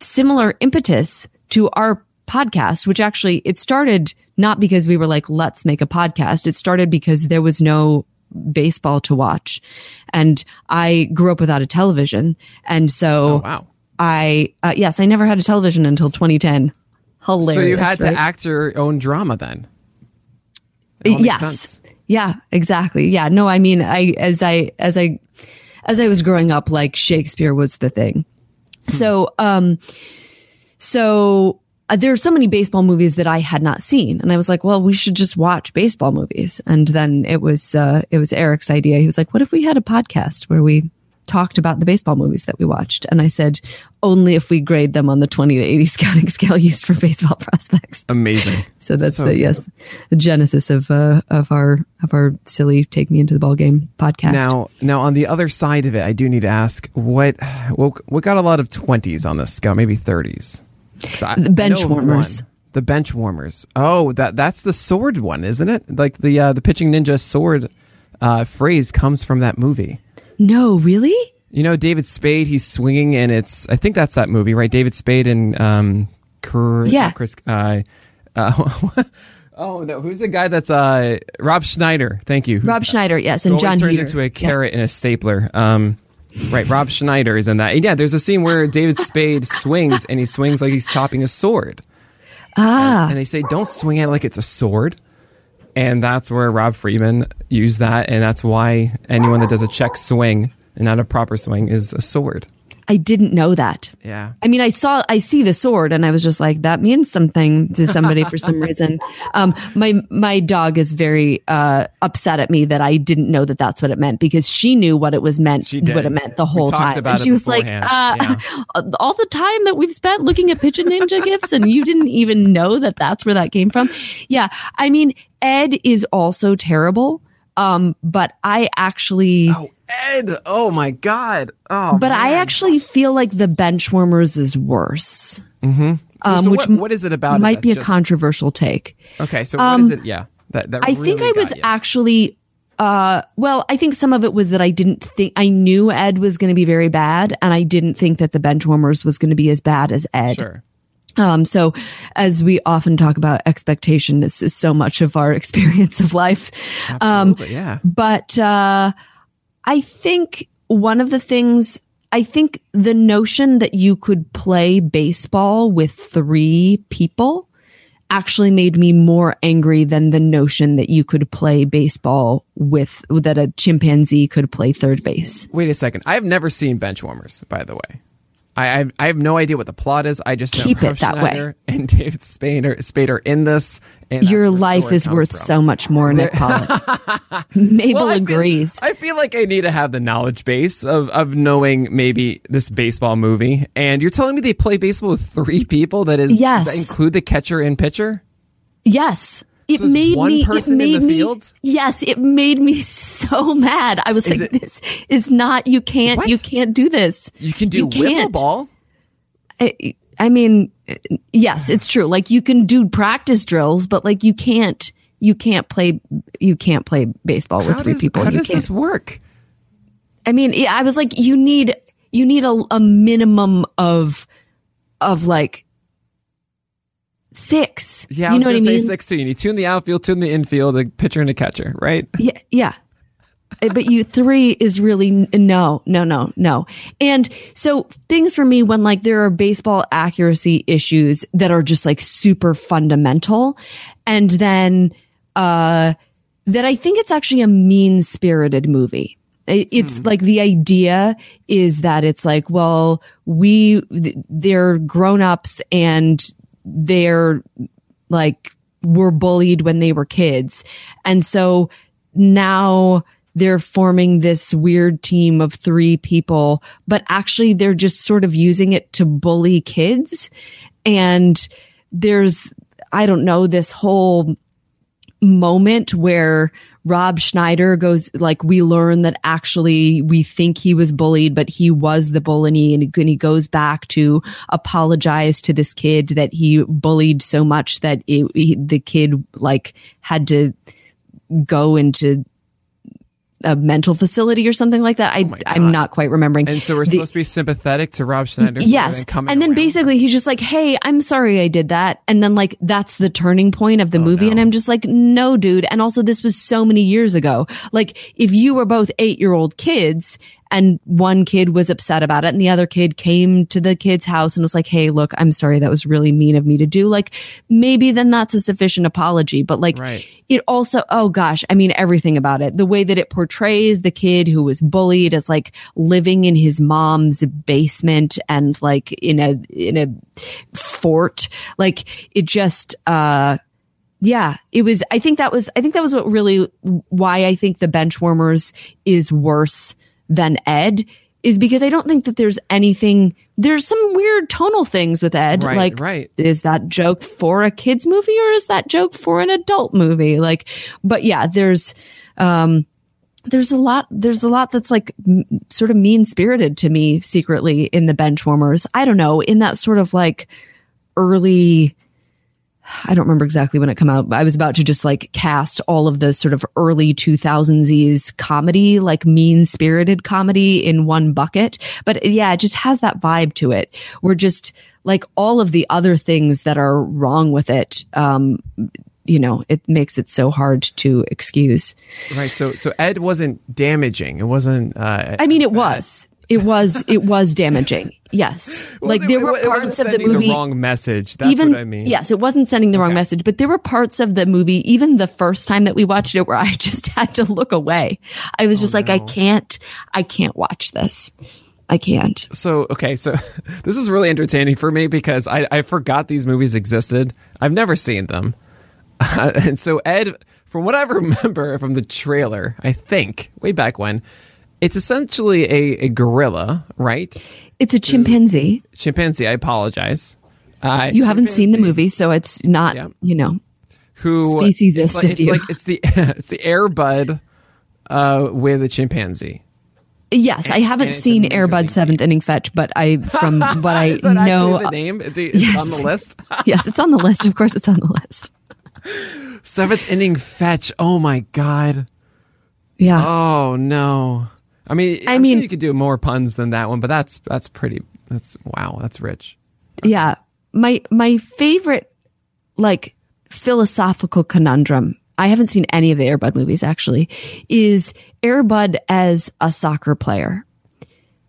similar impetus to our podcast, which actually it started not because we were like, let's make a podcast. It started because there was no baseball to watch. And I grew up without a television. And so Oh wow! I, uh, yes, I never had a television until 2010. Hilarious. So you had right? to act your own drama then. It all makes yes sense. yeah exactly yeah no i mean i as i as i as i was growing up like shakespeare was the thing. So um so uh, there are so many baseball movies that i had not seen and i was like well we should just watch baseball movies. And then it was uh it was eric's idea. He was like what if we had a podcast where we talked about the baseball movies that we watched and i said only if we grade them on the 20 to 80 [LAUGHS] scouting scale used for baseball prospects Amazing. [LAUGHS] so that's So the good. yes, the genesis of uh, of our of our silly "Take Me Into the Ball Game" podcast. Now, now on the other side of it, I do need to ask what what, what got a lot of twenties on this scale, maybe thirties. The bench warmers. The bench warmers. Oh, that that's the sword one, isn't it? Like the uh, the pitching ninja sword uh, phrase comes from that movie. No, really? You know, David Spade, he's swinging, and it's I think that's that movie, right? David Spade and um, Chris, Yeah. Chris. Uh, uh, [LAUGHS] oh no, who's the guy that's uh, Rob Schneider? Thank you. Rob Schneider, yes, and John turns Heater. into a Yeah. carrot and a stapler. Um, right, Rob Schneider is in that. And yeah, there's a scene where David Spade swings, and he swings like he's chopping a sword. Ah, And they say, "Don't swing at it like it's a sword." And that's where Rob Friedman used that, and that's why anyone that does a check swing and not a proper swing is a sword. I didn't know that. Yeah. I mean, I saw, I see the sword, and I was just like, that means something to somebody for some [LAUGHS] reason. Um, my my dog is very uh, upset at me that I didn't know that that's what it meant because she knew what it was meant, what it meant the whole time, and she was like, uh, [LAUGHS] all the time that we've spent looking at Pitch Ninja [LAUGHS] gifts, and you didn't even know that that's where that came from. Yeah, I mean, Ed is also terrible. Um, but I actually, Oh, Ed. Oh my God. Oh, but I actually feel like the Benchwarmers is worse. So, um, so which what, what is it about? Might that's be a just- controversial take. Okay, so what is it? Yeah, that, that I think I was you. actually uh well, I think some of it was that I didn't think I knew Ed was going to be very bad and I didn't think that the Benchwarmers was going to be as bad as Ed. sure. Um so as we often talk about expectation this is so much of our [LAUGHS] experience of life. Um Absolutely, yeah. but uh I think one of the things I think the notion that you could play baseball with three people actually made me more angry than the notion that you could play baseball with that a chimpanzee could play third base. Wait a second. I've never seen bench warmers, by the way. I I've, no idea what the plot is. I just know Keep it that way. And [LAUGHS] David Spader, Spader in this. And Your life is worth from. so much more, Nick Pollack. [LAUGHS] Mabel Well, I feel- agrees. I feel like I need to have the knowledge base of, of knowing maybe this baseball movie. And you're telling me they play baseball with three people that is Yes. that include the catcher and pitcher? Yes. It So made one me. person it in made the me. field? Yes, it made me [LAUGHS] so mad. I was Is like, it- "This is not. You can't. What? You can't do this. You can do wiffle can't. ball. I, I mean, yes, it's true. Like you can do practice drills, but like you can't. You can't play. You can't play baseball with three does, people. how You does this work? I mean, I was like, you need. You need a, a minimum of, of like. Six. Yeah, I you was know what going I to mean? say six. You need two in the outfield, two in the infield, a pitcher and a catcher, right? Yeah, yeah. Uh, but you three is really no, no, no, no. And so things for me when like there are baseball accuracy issues that are just like super fundamental, and then uh that I think it's actually a mean spirited movie. It- It's like the idea is that it's like, well, we th- they're grown ups and they're like were bullied when they were kids. And so now they're forming this weird team of three people, but actually they're just sort of using it to bully kids. And there's, I don't know, this whole moment where Rob Schneider goes like we learn that actually we think he was bullied, but he was the bully, and he goes back to apologize to this kid that he bullied so much that it, he, the kid like had to go into a mental facility or something like that. I oh I'm not quite remembering. And so we're The- supposed to be sympathetic to Rob Schneider. Yes. And, coming And then basically he's just like, Hey, I'm sorry I did that. And then like, that's the turning point of the oh, movie. And I'm just like, no, dude. And also this was so many years ago. Like if you were both eight year old kids and one kid was upset about it and the other kid came to the kid's house and was like, Hey, look, I'm sorry. That was really mean of me to do. Like maybe then that's a sufficient apology, but like Right. it also, oh gosh, I mean, everything about it. The way that it portrays the kid who was bullied as like living in his mom's basement and like in a, in a fort. Like it just, uh, yeah, it was, I think that was, I think that was what really, why I think the Benchwarmers is worse than Ed is because I don't think that there's anything, there's some weird tonal things with Ed. Right, like, right. is that joke for a kids movie or is that joke for an adult movie like but yeah there's um there's a lot there's a lot that's like m- sort of mean spirited to me secretly in the benchwarmers i don't know in that sort of like early I don't remember exactly when it came out. but I was about to just like cast all of the sort of early 2000s comedy, like mean spirited comedy in one bucket. But yeah, it just has that vibe to it. We're just like all of the other things that are wrong with it. Um, you know, it makes it so hard to excuse. Right. So so Ed wasn't damaging. It wasn't. Uh, I mean, it was. It was. It was damaging. Yes, like there it- were it parts of the movie. wrong message. That's even what I mean. yes, it wasn't sending the wrong Okay. message, but there were parts of the movie, even the first time that we watched it, where I [LAUGHS] just had to look away. I was oh, just like, I can't, I can't watch this. I can't. So okay, so [LAUGHS] this is really entertaining for me because I, I forgot these movies existed. I've never seen them, [LAUGHS] and so Ed, from what I remember from the trailer, I think way back when, it's essentially a, a gorilla, right? It's a chimpanzee. Chimpanzee. I apologize. Uh, You haven't seen the movie, so it's not, Yeah. you know, Who Speciesist it's like, of it's you. like it's the [LAUGHS] it's the Air Bud uh, with a chimpanzee. Yes, I haven't seen a major Airbud seventh inning fetch, but I from [LAUGHS] what I Is that know, actually the name? It's it's yes. on the list. [LAUGHS] yes, it's on the list. Of course, it's on the list. Seventh inning fetch. Oh my god. Yeah, Oh no. I mean, I I'm mean- sure you could do more puns than that one, but that's that's pretty. That's wow. That's rich. yeah. My my favorite like philosophical conundrum. I haven't seen any of the Airbud movies actually. Is Airbud as a soccer player?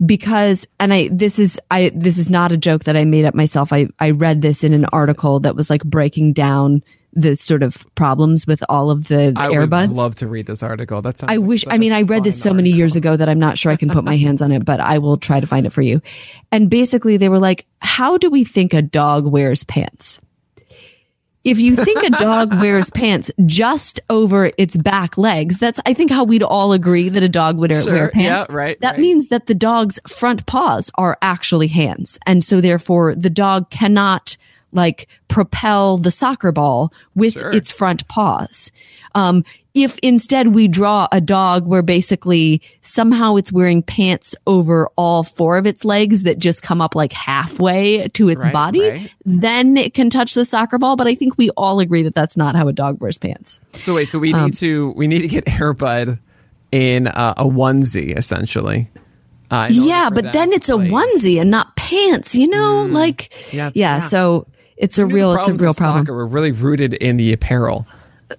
because and i this is i this is not a joke that i made up myself i i read this in an article that was like breaking down the sort of problems with all of the I airbuds would love to read this article. That's. I like wish. I mean, I read this so many years ago that I'm not sure I can put my hands on it, but I will try to find it for you. And basically, they were like, "How do we think a dog wears pants?" If you think a dog [LAUGHS] wears pants just over its back legs, that's I think how we'd all agree that a dog would Sure, wear pants. yeah, right, That right. means that the dog's front paws are actually hands, and so therefore the dog cannot like propel the soccer ball with Sure. its front paws. Um, if instead we draw a dog where basically somehow it's wearing pants over all four of its legs that just come up like halfway to its Right, body, right. then it can touch the soccer ball. But I think we all agree that that's not how a dog wears pants. So wait, so we Um, need to we need to get [LAUGHS] Airbud in uh, a onesie essentially. Uh, Yeah, but then it's a onesie and not pants, you know? like, Mm. Yeah, yeah, yeah. So it's a real, it's a real problem. Soccer were really rooted in the apparel.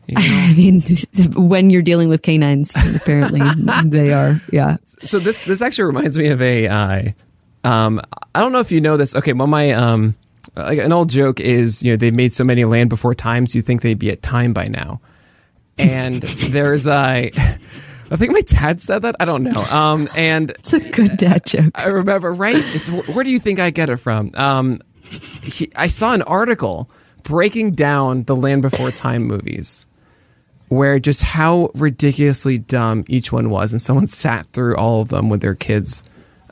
You [LAUGHS] know? I mean, [LAUGHS] when you're dealing with canines, apparently [LAUGHS] they are. Yeah. so this this actually reminds me of a uh, um I don't know if you know this. Okay, well my um like an old joke is you know they've made so many Land Before Times you think they'd be at time by now, and there's a. I think my dad said that. I don't know. Um, and It's a good dad joke. I remember, right? It's where do you think I get it from? Um, he, I saw an article breaking down the Land Before Time movies, where just how ridiculously dumb each one was, and someone sat through all of them with their kids,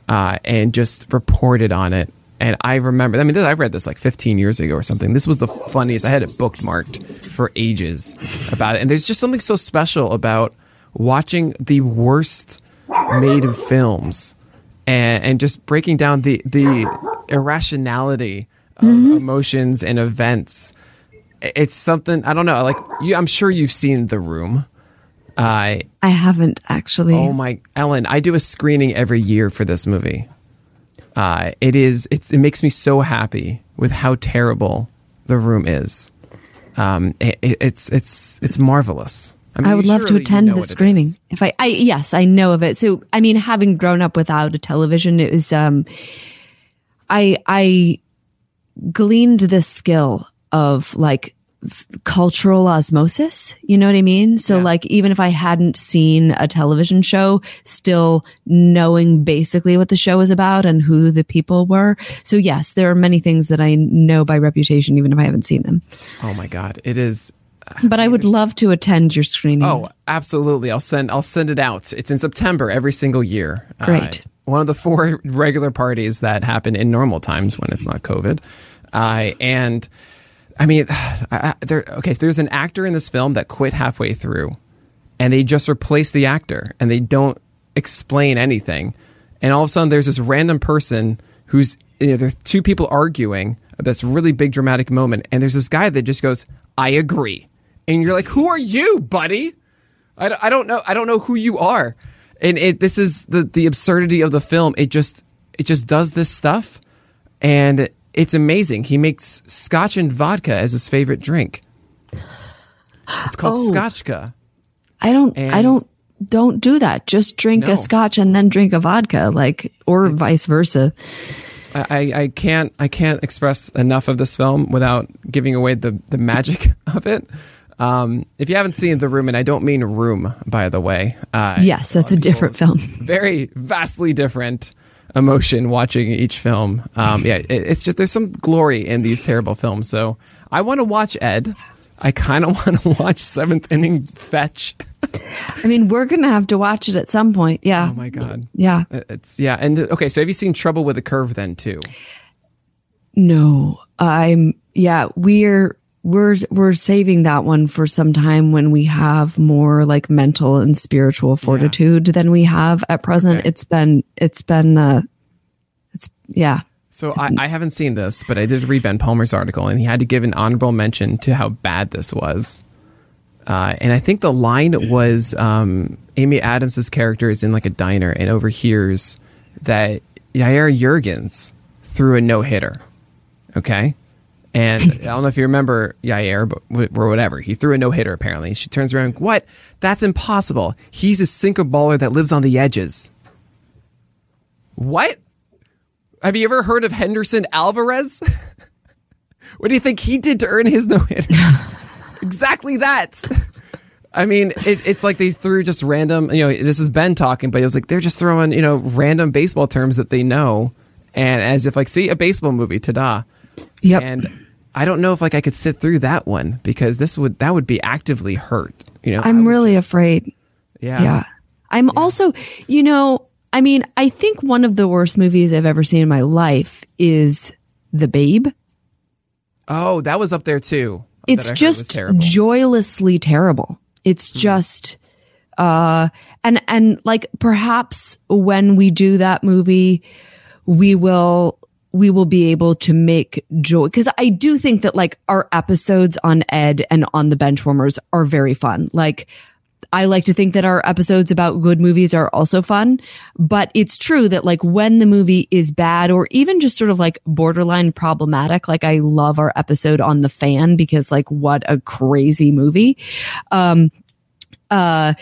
uh, and just reported on it. And I remember, I mean, this, I read this like 15 years ago or something. This was the funniest. I had it bookmarked for ages about it. And there's just something so special about watching the worst made films and, and just breaking down the, the irrationality of emotions and events. It's something, I don't know, like, you, I'm sure you've seen The Room. Uh, I haven't actually. Oh my, Ellen! I do a screening every year for this movie. Uh, it is. It, it makes me so happy with how terrible the room is. Um, it- it's it's it's marvelous. Mean, I would love to attend the screening. If I, I, yes, I know of it. So, I mean, having grown up without a television, it was, um, I, I gleaned the skill of like f- cultural osmosis. You know what I mean? So, like, even if I hadn't seen a television show, still knowing basically what the show was about and who the people were. So, yes, there are many things that I know by reputation, even if I haven't seen them. Oh my god! It is. But I would love to attend your screening. Oh, absolutely! I'll send I'll send it out. It's in September every single year. Uh, Great. one of the four [LAUGHS] regular parties that happen in normal times when it's not COVID. Uh, and I mean, [SIGHS] I, there. Okay, so there's an actor in this film that quit halfway through, and they just replace the actor, and they don't explain anything. And all of a sudden, there's this random person who's you know, there's two people arguing this really big dramatic moment, and there's this guy that just goes, "I agree," and you're like, "Who are you, buddy?" I, don't- I don't know. I don't know who you are. And it, this is the, the absurdity of the film. It just it just does this stuff, and it's amazing. He makes scotch and vodka as his favorite drink. It's called Oh. scotchka. I don't I don't don't do that. Just drink No. a scotch and then drink a vodka, like or vice versa. I, I- I can't I can't express enough of this film without giving away the the magic [LAUGHS] of it. Um, if you haven't seen The Room, and I don't mean Room, by the way. Uh, Yes, that's a different film. [LAUGHS] very vastly different emotion watching each film. Um, yeah, it, it's just there's some glory in these terrible films. So I want to watch Ed. I kind of [LAUGHS] want to watch Seventh Inning Fetch. I mean, we're gonna have to watch it at some point. Yeah. Oh my god. Yeah. It's yeah, and okay. So have you seen Trouble with the Curve then too? No. I'm yeah, we're we're we're saving that one for some time when we have more like mental and spiritual fortitude than we have at present. Okay. It's been it's been uh it's yeah. So I, I haven't seen this, but I did read Ben Palmer's article, and he had to give an honorable mention to how bad this was. Uh, and I think the line was um, Amy Adams's character is in like a diner and overhears that Jair Jurrjens threw a no hitter. Okay. And I don't know if you remember Jair, but or whatever. He threw a no hitter apparently. She turns around, what? That's impossible. He's a sinker baller that lives on the edges. What? Have you ever heard of Henderson Alvarez? [LAUGHS] what do you think he did to earn his no hitter? [LAUGHS] exactly that. [LAUGHS] I mean, it, it's like they threw just random, you know, this is Ben talking, but it was like they're just throwing, you know, random baseball terms that they know. And as if like, see a baseball movie, ta-da. Yep. And I don't know if like I could sit through that one because this would, that would be actively hurt. You know, I'm really just- afraid. Yeah. Yeah. I'm also, you know, I mean, I think one of the worst movies I've ever seen in my life is The Babe. Oh, that was up there too. It's just terrible. joylessly terrible. It's just uh and and like perhaps when we do that movie we will we will be able to make joy because I do think that like our episodes on Ed and on the Benchwarmers are very fun. Like I like to think that our episodes about good movies are also fun, but it's true that like when the movie is bad or even just sort of like borderline problematic, like I love our episode on The Fan because like what a crazy movie. Um uh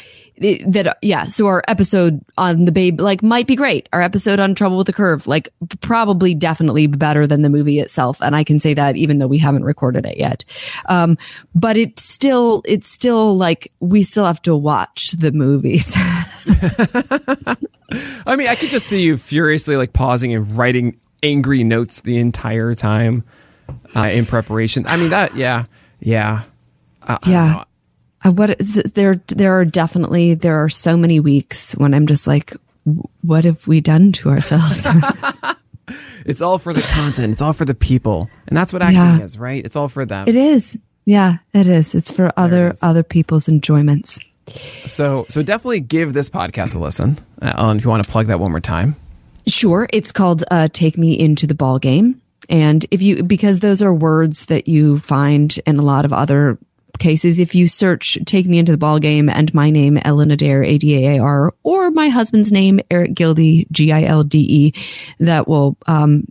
that yeah so our episode on the babe like might be great our episode on trouble with the curve like probably definitely better than the movie itself and i can say that even though we haven't recorded it yet um but it's still it's still like we still have to watch the movies [LAUGHS] I mean, I could just see you furiously like pausing and writing angry notes the entire time uh, in preparation. I mean, that, yeah, yeah. I- I don't Yeah. Uh, what it- there there are definitely there are so many weeks when i'm just like what have we done to ourselves [LAUGHS] It's all for the content. It's all for the people, and that's what acting Yeah. is, right? It's all for them. it is yeah it is it's for other is. other people's enjoyments So, so definitely give this podcast a listen. Uh, Ellen, if you want to plug that one more time. Sure. It's called uh, Take Me Into the Ball Game. And if you, because those are words that you find in a lot of other cases, if you search Take Me Into the Ball Game and my name, Ellen Adair, A D A I R, or my husband's name, Eric Gilde, G I L D E, that will um,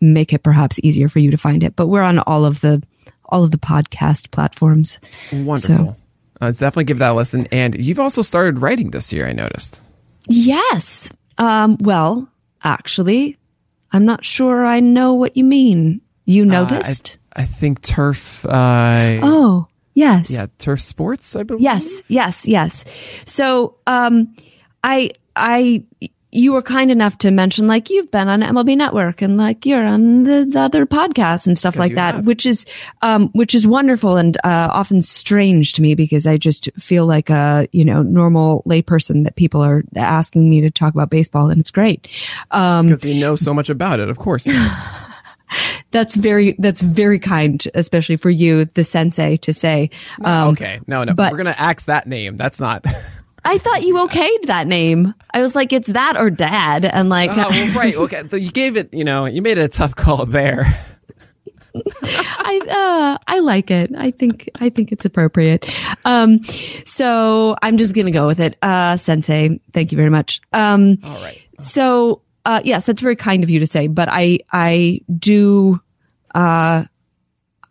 make it perhaps easier for you to find it. But we're on all of the, all of the podcast platforms. Wonderful. Uh, definitely give that a listen. And you've also started writing this year. I noticed. Yes. Um, well, actually, I'm not sure I know what you mean. You Uh, I, noticed? I think turf. Uh, oh, yes. yeah, turf sports. I believe. Yes, yes, yes. So, um, I, I, you were kind enough to mention like you've been on MLB Network and like you're on the, the other podcasts and stuff like that, have. which is, um, which is wonderful and uh, often strange to me because I just feel like a you know normal layperson that people are asking me to talk about baseball and it's great. Um, because you know so much about it. Of course. [LAUGHS] that's very that's very kind, especially for you, the sensei, to say. Um, okay. No, no. but- We're gonna axe that name. That's not. I thought you okayed that name. I was like, it's that or dad, and like, oh, well, right. Okay. So you gave it. You know, you made it a tough call there. [LAUGHS] I uh, I like it. I think I think it's appropriate. Um, so I'm just gonna go with it. Uh, sensei, thank you very much. Um, All right. so uh, yes, that's very kind of you to say, but I I do. Uh,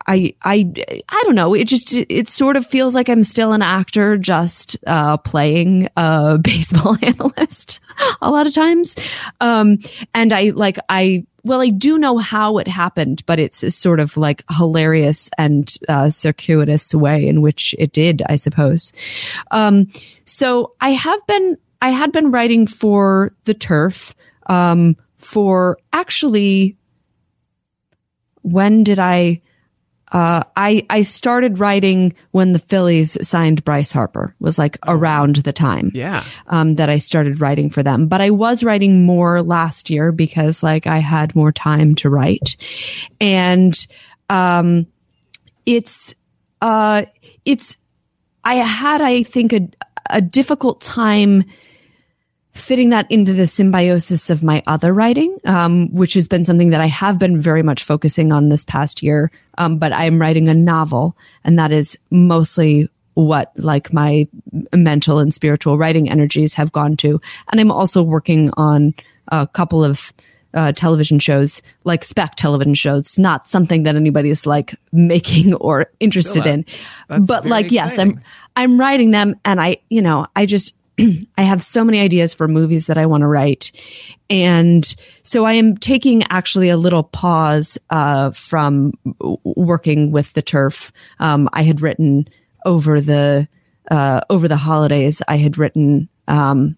I I I don't know. It just it sort of feels like I'm still an actor, just uh, playing a [LAUGHS] baseball analyst a lot of times. Um, and I like I well, I do know how it happened, but it's sort of like hilarious and uh, circuitous way in which it did, I suppose. Um, so I have been I had been writing for the turf um, for actually when did I uh, I I started writing when the Phillies signed Bryce Harper was like around the time Yeah. um, that I started writing for them. But I was writing more last year because like I had more time to write, and um, it's uh, it's I had I think a a difficult time fitting that into the symbiosis of my other writing, um, which has been something that I have been very much focusing on this past year. Um, but I'm writing a novel, and that is mostly what like my mental and spiritual writing energies have gone to. And I'm also working on a couple of uh, television shows, like spec television shows, not something that anybody is like making [LAUGHS] or interested in. that's But like, yes. I'm I'm writing them, and I, you know, I just I have so many ideas for movies that I want to write, and so I am taking actually a little pause uh, from working with the turf. Um, I had written over the uh, over the holidays. I had written. Um,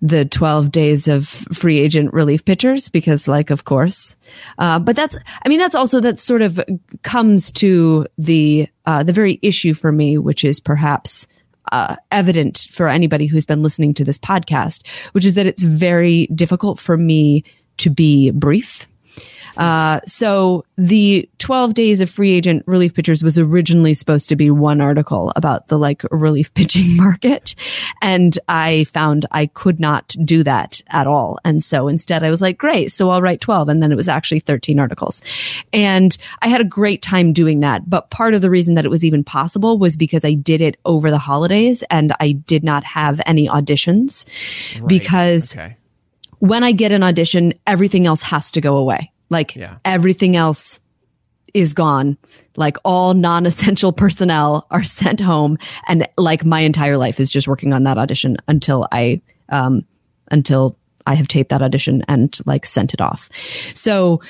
the 12 days of free agent relief pitchers because like of course uh, but that's i mean that's also that sort of comes to the uh, the very issue for me which is perhaps uh, evident for anybody who's been listening to this podcast which is that it's very difficult for me to be brief uh, so the 12 days of free agent relief pitchers was originally supposed to be one article about the like relief [LAUGHS] pitching market. And I found I could not do that at all. And so instead I was like, great. So I'll write 12. And then it was actually 13 articles. And I had a great time doing that. But part of the reason that it was even possible was because I did it over the holidays and I did not have any auditions because Okay. when I get an audition, everything else has to go away. Like Yeah. everything else is gone. Like all non essential [LAUGHS] personnel are sent home. And like my entire life is just working on that audition until I, um, until I have taped that audition and like sent it off. So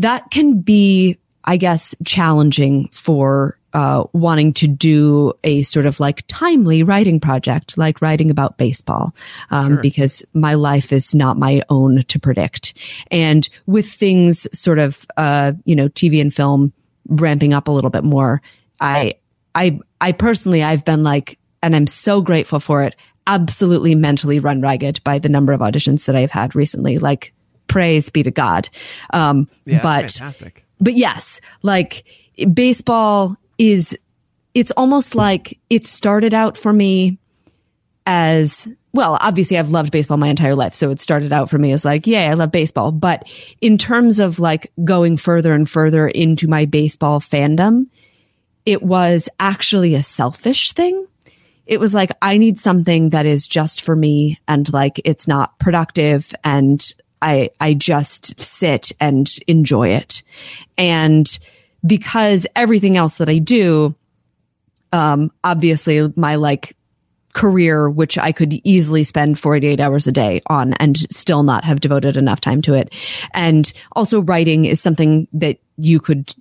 that can be, I guess, challenging for uh, wanting to do a sort of like timely writing project, like writing about baseball, um, because my life is not my own to predict. And with things sort of, uh, you know, TV and film ramping up a little bit more, I, I, I personally, I've been like, and I'm so grateful for it, absolutely mentally run ragged by the number of auditions that I've had recently. Like, praise be to God. Um, Yeah, but fantastic. but yes, like baseball is it's almost like it started out for me as well, obviously I've loved baseball my entire life. So it started out for me as like, yay, I love baseball. But in terms of like going further and further into my baseball fandom, it was actually a selfish thing. It was like, I need something that is just for me and like it's not productive and I, I just sit and enjoy it. And because everything else that I do, um, obviously my like career, which I could easily spend 48 hours a day on and still not have devoted enough time to it. And also writing is something that you could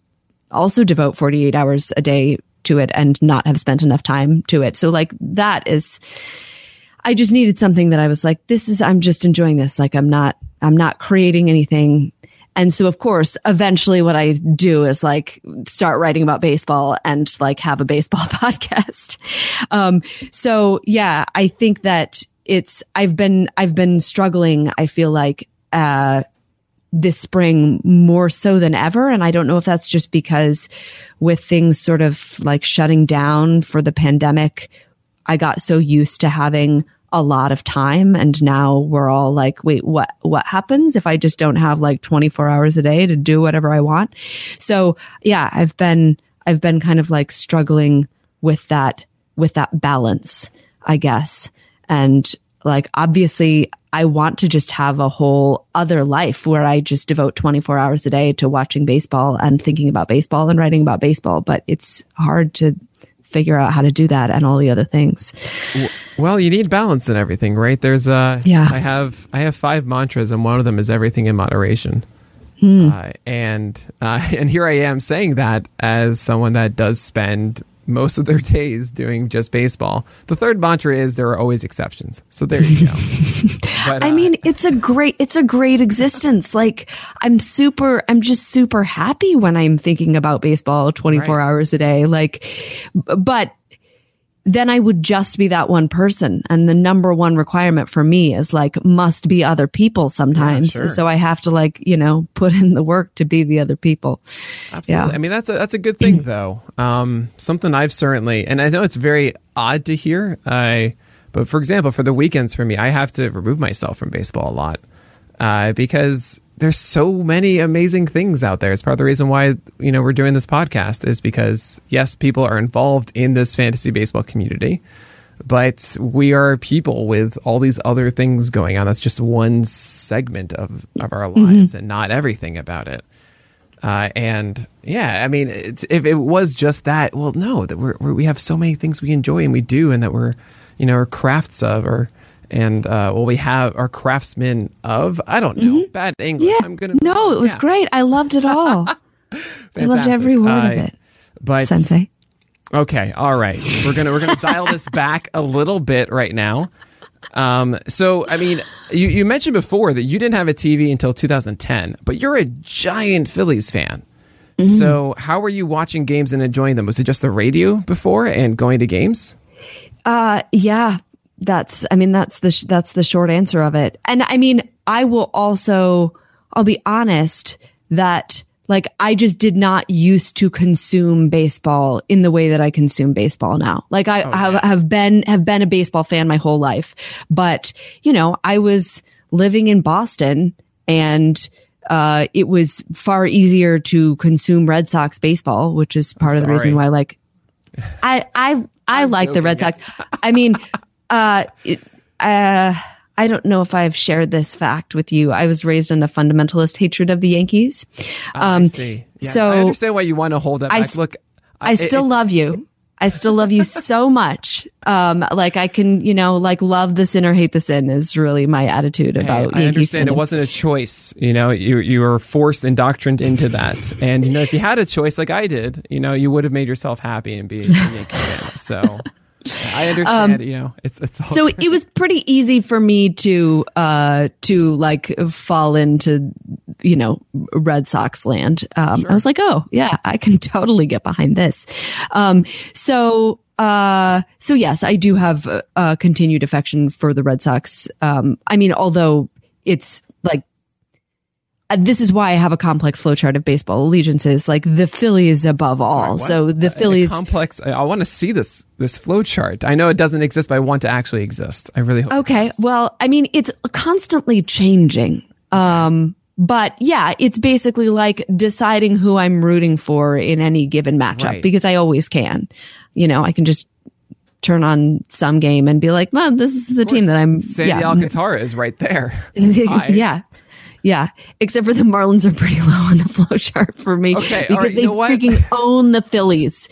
also devote 48 hours a day to it and not have spent enough time to it. So like that is, I just needed something that I was like, this is, I'm just enjoying this. Like I'm not, I'm not creating anything. And so, of course, eventually what I do is like start writing about baseball and like have a baseball [LAUGHS] podcast. Um, so yeah, I think that it's, I've been, I've been struggling. I feel like, uh, this spring more so than ever. And I don't know if that's just because with things sort of like shutting down for the pandemic, I got so used to having a lot of time. And now we're all like wait what what happens if i just don't have like 24 hours a day to do whatever i want? So yeah i've been i've been kind of like struggling with that with that balance i guess. And like obviously i want to just have a whole other life where i just devote 24 hours a day to watching baseball and thinking about baseball and writing about baseball. But it's hard to figure out how to do that and all the other things Well, you need balance in everything, right? There's a Yeah. I have I have five mantras, and one of them is everything in moderation. Hmm. Uh, and uh, [LAUGHS] and here I am saying that as someone that does spend most of their [LAUGHS] days doing just baseball. The third mantra is there are always exceptions. So there you go. [LAUGHS] but, I uh, mean, it's a great, it's a great existence. Like I'm super, I'm just super happy when I'm thinking about baseball 24 Right. hours a day. Like, but then I would just be that one person. And the number one requirement for me is like, must be other people sometimes. Yeah, sure. So I have to like, you know, put in the work to be the other people. Absolutely. Yeah. I mean, that's a, that's a good thing though. Um, something I've certainly, and I know it's very odd to hear. I, but for example, for the weekends for me, I have to remove myself from baseball a lot, uh, because there's so many amazing things out there. It's part of the reason why, you know, we're doing this podcast is because yes, people are involved in this fantasy baseball community, but we are people with all these other things going on. That's just one segment of, of our lives and not everything about it. Uh, and yeah, I mean, it's, if it was just that, well, no, that we're, we're, we have so many things we enjoy and we do, and that we're, you know, are crafts of, or and uh, well, we have our craftsmen of. I don't know, bad English. Yeah. I'm gonna. no, it was yeah, great. I loved it all. [LAUGHS] I loved every word Uh, of it. But Sensei. Okay, all right. We're gonna we're gonna dial this [LAUGHS] back a little bit right now. Um, so I mean, you, you mentioned before that you didn't have a TV until 2010, but you're a giant Phillies fan. So how were you watching games and enjoying them? Was it just the radio before and going to games? Uh, yeah, that's. I mean, that's the sh- that's the short answer of it. And I mean, I will also. I'll be honest that like I just did not used to consume baseball in the way that I consume baseball now. Like I have, have been have been a baseball fan my whole life, but you know, I was living in Boston and. Uh, it was far easier to consume Red Sox baseball, which is part of the reason why, like, I I I like the Red Sox. I mean, uh, it, uh, I don't know if I've shared this fact with you. I was raised in a fundamentalist hatred of the Yankees. Um, I see. Yeah, so I understand why you want to hold that I back. s- Look, I still love you. I still love you so [LAUGHS] much. Um, like I can, you know, like love the sin or hate the sin is really my attitude Hey, about. I Yankees understand it wasn't a choice. You know, you you were forced, indoctrined into that. And you know, if you had a choice like I did, you know, you would have made yourself happy and be a Yankee fan. So I understand. you know, it's it's all Um, so it was pretty easy for me to uh to like fall into you know red sox land. Um i was like oh yeah i can [LAUGHS] totally get behind this. Um so uh so yes i do have a, a continued affection for the red sox. Um i mean although it's like uh, this is why I have a complex flowchart of baseball allegiances. Like the Phillies above all. what? So the A Phillies, complex. I, I want to see this this flow chart. I know it doesn't exist, but I want to actually exist. I really hope. Okay. Well, I mean, it's constantly changing. Um, but yeah, it's basically like deciding who I'm rooting for in any given matchup Right. because I always can. You know, I can just turn on some game and be like, well, this is the team that I'm. Sandy yeah. Alcantara is right there. [LAUGHS] Yeah. Yeah. Except for the Marlins are pretty [LAUGHS] low on the flow chart for me Okay, because right, you they freaking own the Phillies.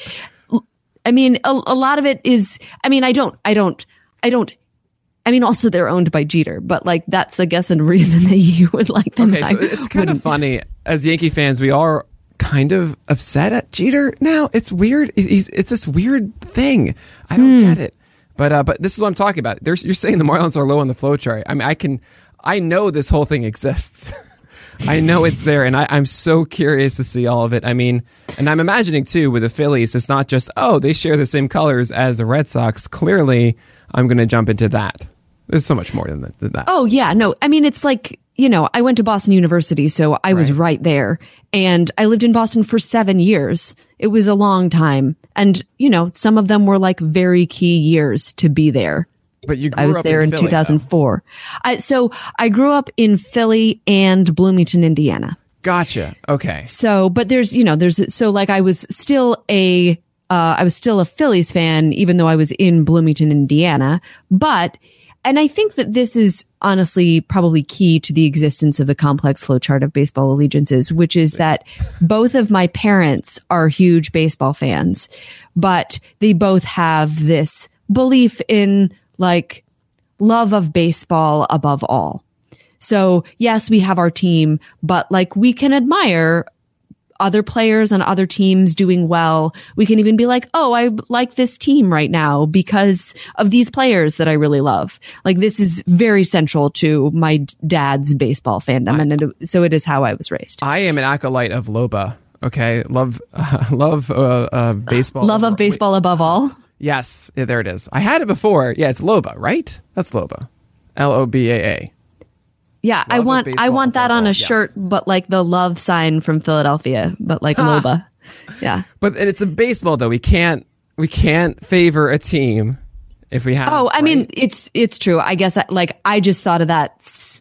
I mean, a, a lot of it is, I mean, I don't, I don't, I don't, I mean, also they're owned by Jeter, but like that's, I guess, a [LAUGHS] reason that you would like them. Okay, so it's kind of wouldn't. funny. As Yankee fans, we are kind of upset at Jeter now. It's weird. It- He's, it's this weird thing. I don't Hmm. get it. But uh, but this is what I'm talking about. There's, you're saying the Marlins are low on the flow chart. I mean, I can, I know this whole thing exists. [LAUGHS] I know it's there, and I, I'm so curious to see all of it. I mean, and I'm imagining too with the Phillies, it's not just oh they share the same colors as the Red Sox. Clearly, I'm going to jump into that. There's so much more than that. Than that. Oh yeah, no. I mean, it's like you know, I went to Boston University, so I was right there, and I lived in Boston for seven years. It was a long time, and you know, some of them were like very key years to be there. But you grew I was up there in, Philly, 2004. I, so I grew up in Philly and Bloomington, Indiana. Gotcha. Okay. So, but there's, you know, there's, so like I was still a, uh, I was still a Phillies fan, even though I was in Bloomington, Indiana. But, and I think that this is honestly probably key to the existence of the complex flowchart of baseball allegiances, which is that both of my parents are huge baseball fans, but they both have this belief in like love of baseball above all. So yes, we have our team, but like we can admire other players and other teams doing well. We can even be like, oh, I like this team right now because of these players that I really love. Like this is very central to my dad's baseball fandom, and it, so it is how I was raised. I am an acolyte of Loba. Okay, love, [LAUGHS] love uh, uh, baseball. Love of baseball above all. Yes, yeah, there it is. I had it before. Yeah, it's Loba, right? That's Loba. L O B A A. Yeah, I Love of want I want that above on a yes. shirt, but like the love sign from Philadelphia, but like Loba. Yeah. But and it's a baseball though. We can't we can't favor a team if we have. Oh, I mean, it's it's true. I guess I, like I just thought of that s- We can- we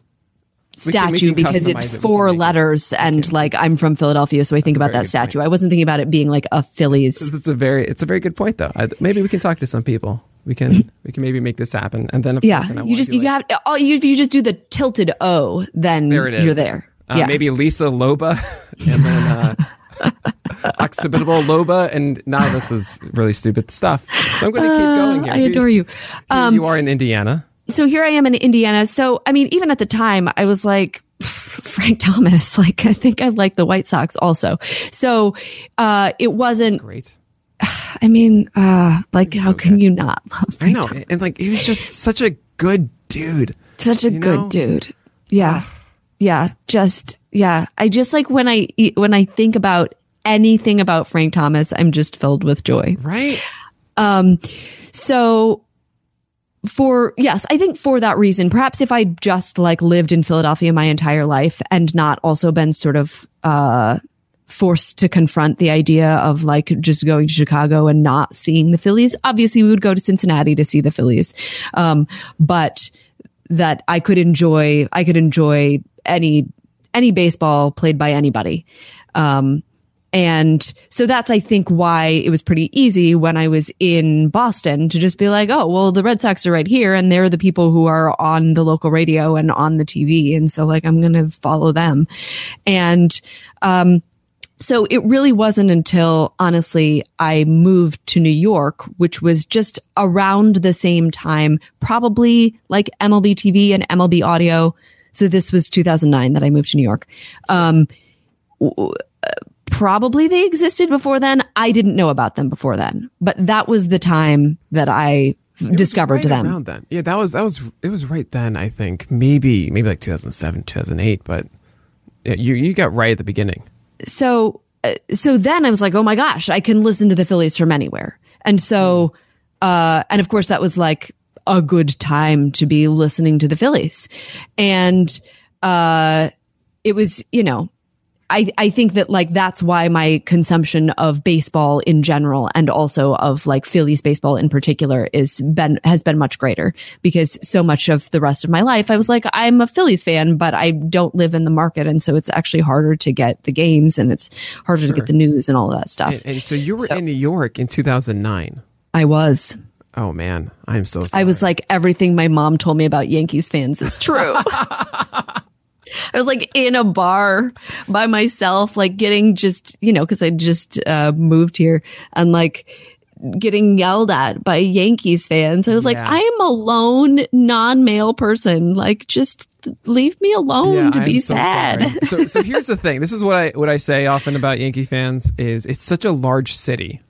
statue because it's it. We can four it. letters and like I'm from Philadelphia, so I think about that statue. I wasn't thinking about it being like a Phillies. it's a very it's a very good point though. I, maybe we can talk to some people. We can [LAUGHS] we can maybe make this happen. And then of Yeah, course, then I you just you like- have oh you you just do the tilted O, then there it is. you're there. Uh, yeah, Maybe Lisa Loba [LAUGHS] and then uh, [LAUGHS] Occipital Loba, and now this is really stupid stuff. So I'm going to keep going here. Uh, I adore you. here you are in Indiana. So here I am in Indiana. So I mean, even at the time, I was like [LAUGHS] Frank Thomas. [LAUGHS] Like I think I like the White Sox also. So uh, it wasn't. Great. [SIGHS] I mean, uh, like how can you not love Frank I know, Thomas? and like he was just such a good dude. Such a good know? dude. Yeah, yeah. Just yeah. I just like when I when I think about anything about Frank Thomas, I'm just filled with joy. Right? Um, so for yes, I think for that reason, perhaps if I just like lived in Philadelphia my entire life and not also been sort of uh forced to confront the idea of like just going to Chicago and not seeing the Phillies. Obviously, we would go to Cincinnati to see the Phillies. Um, but that I could enjoy I could enjoy any any baseball played by anybody. Um and so that's, I think, why it was pretty easy when I was in Boston to just be like, oh, well, the Red Sox are right here and they're the people who are on the local radio and on the TV. And so, like, I'm going to follow them. And, um, so it really wasn't until honestly I moved to New York, which was just around the same time, probably like MLB TV and MLB audio. So this was 2009 that I moved to New York. Um, probably they existed before then. I didn't know about them before then, but that was the time that I discovered right them. around then. Yeah, that was that was it was right then. I think maybe maybe like 2007, 2008, but yeah, you you got right at the beginning. so uh, so then I was like, oh my gosh, I can listen to the Phillies from anywhere. And so, uh, and of course, that was like a good time to be listening to the Phillies. And uh, it was, you know, I, I think that like that's why my consumption of baseball in general and also of like Phillies baseball in particular is been has been much greater because so much of the rest of my life I was like I'm a Phillies fan but I don't live in the market and so it's actually harder to get the games and it's harder to get the news and all of that stuff. And, and so you were So- in New York in 2009. I was Oh man, I'm so sorry. I was like everything my mom told me about Yankees fans is true. [LAUGHS] [LAUGHS] I was like in a bar by myself, like getting just, you know, because I just uh, moved here and like getting yelled at by Yankees fans. I was like, Yeah. I am a lone non male person. Like, just leave me alone to be so sad. [LAUGHS] so so here's the thing. This is what I what I say often about Yankee fans is it's such a large city.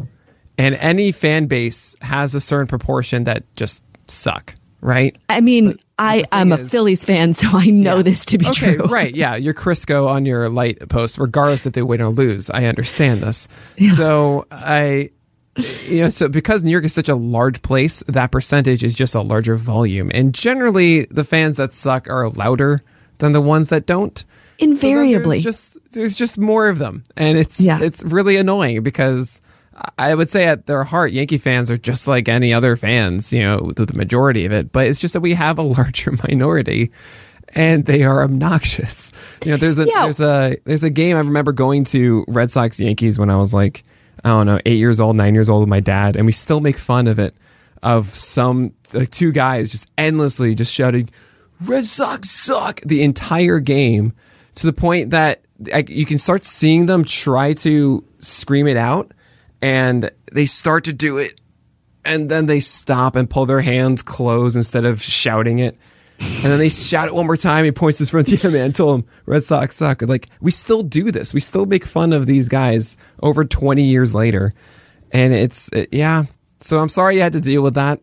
And any fan base has a certain proportion that just suck, right? I mean, I am a is- Phillies fan, so I know this to be Okay, true. right. Yeah, you're Crisco on your light post, regardless if they win or lose. I understand this. So I, you know, so because New York is such a large place, that percentage is just a larger volume, and generally the fans that suck are louder than the ones that don't. So Invariably. there's just there's just more of them, and it's Yeah. it's really annoying because. I would say at their heart, Yankee fans are just like any other fans, you know, the, the majority of it. But it's just that we have a [LAUGHS] larger minority, and they are obnoxious. You know, there's a Yeah. there's a there's a game I remember going to Red Sox Yankees when I was like I don't know eight years old, nine years old with my dad, and we still make fun of it of some like two guys just endlessly just shouting Red Sox suck the entire game to the point that like, you can start seeing them try to scream it out, and they start to do it and then they stop and pull their hands close instead of shouting it. And then they shout it one more time. He points to his friends. Yeah, man, told him Red Sox suck. Like we still do this. We still make fun of these guys over 20 years later, and it's it- yeah. So I'm sorry you had to deal with that.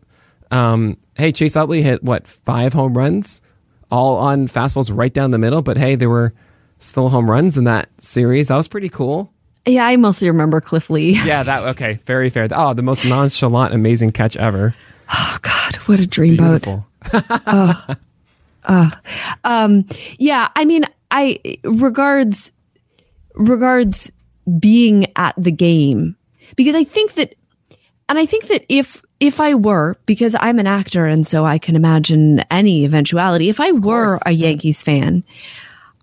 Um, hey, Chase Utley hit what five home runs, all on fastballs right down the middle. But hey, there were still home runs in that series. That was pretty cool. Yeah, I mostly remember Cliff Lee. Yeah, that okay, very fair. Oh, the most nonchalant, amazing catch ever. Oh God, what a dreamboat. Beautiful. [LAUGHS] Oh, oh. Um, yeah, I mean, I regards regards being at the game because I think that and I think that if if I were because I'm an actor and so I can imagine any eventuality if I were a Yankees fan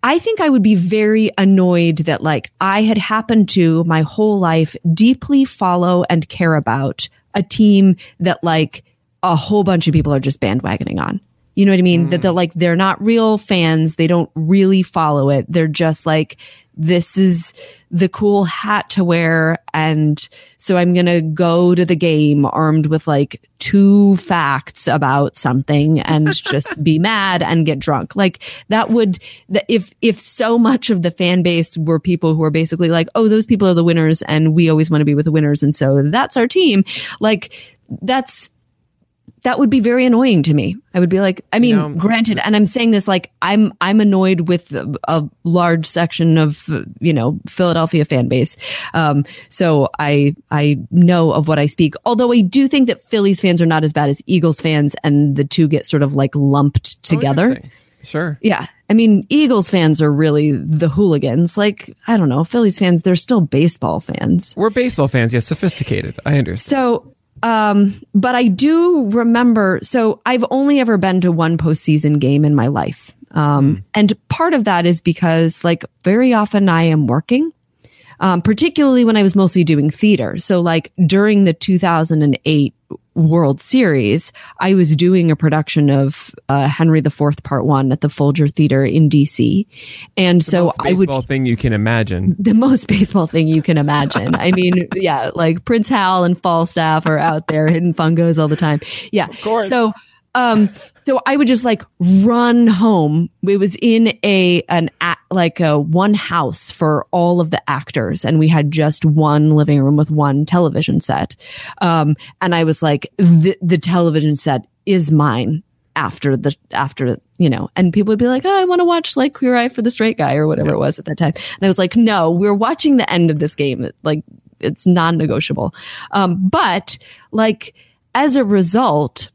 I think I would be very annoyed that like I had happened to my whole life deeply follow and care about a team that like a whole bunch of people are just bandwagoning on. You know what I mean? That mm. they're like they're not real fans. They don't really follow it. They're just like this is the cool hat to wear and so I'm going to go to the game armed with like two facts about something and [LAUGHS] just be mad and get drunk. Like that would if if so much of the fan base were people who are basically like, "Oh, those people are the winners and we always want to be with the winners and so that's our team." Like that's that would be very annoying to me. I would be like, I mean, know- granted, and I'm saying this like I'm I'm annoyed with a, a large section of you know Philadelphia fan base. Um, so I I know of what I speak. Although I do think that Phillies fans are not as bad as Eagles fans, and the two get sort of like lumped together. Oh, Sure. Yeah. I mean, Eagles fans are really the hooligans. Like, I don't know, Phillies fans, they're still baseball fans. We're baseball fans, yeah, sophisticated. I understand. So, um, but I do remember. So I've only ever been to one postseason game in my life. Um, and part of that is because like very often I am working, um, particularly when I was mostly doing theater. So like during the 2008 World Series, I was doing a production of uh, Henry IV Part One at the Folger Theater in DC, and so Most I would the most baseball thing you can imagine. the most [LAUGHS] baseball thing you can imagine. I mean, yeah, like Prince Hal and Falstaff are out there hitting fungos all the time. Yeah. course. So, um, so I would just like run home. It was in a an like a one house for all of the actors, and we had just one living room with one television set. Um, and I was like, the, the television set is mine after the after you know? And people would be like oh i want to watch like queer eye for the straight guy or whatever it was at that time. And i was like no we're watching the end of this game. Like it's non-negotiable. Um, but like as a result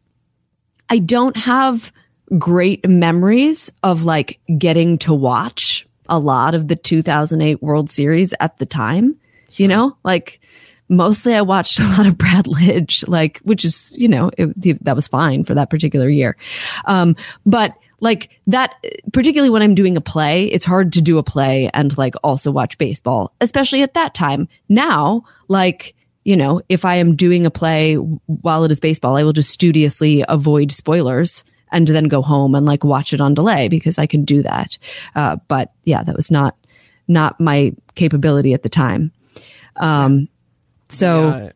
i don't have great memories of like getting to watch a lot of the 2008 world series at the time you know like mostly I watched [LAUGHS] a lot of Brad Lidge, like, which is, you know, it, that was fine for that particular year. Um, but like that, particularly when I'm doing a play, it's hard to do a play and like also watch baseball, especially at that time. Now, like, you know, if I am doing a play while it is baseball, I will just studiously avoid spoilers and then go home and like watch it on delay because I can do that. Uh, but yeah, that was not, not my capability at the time. Um, so Uh,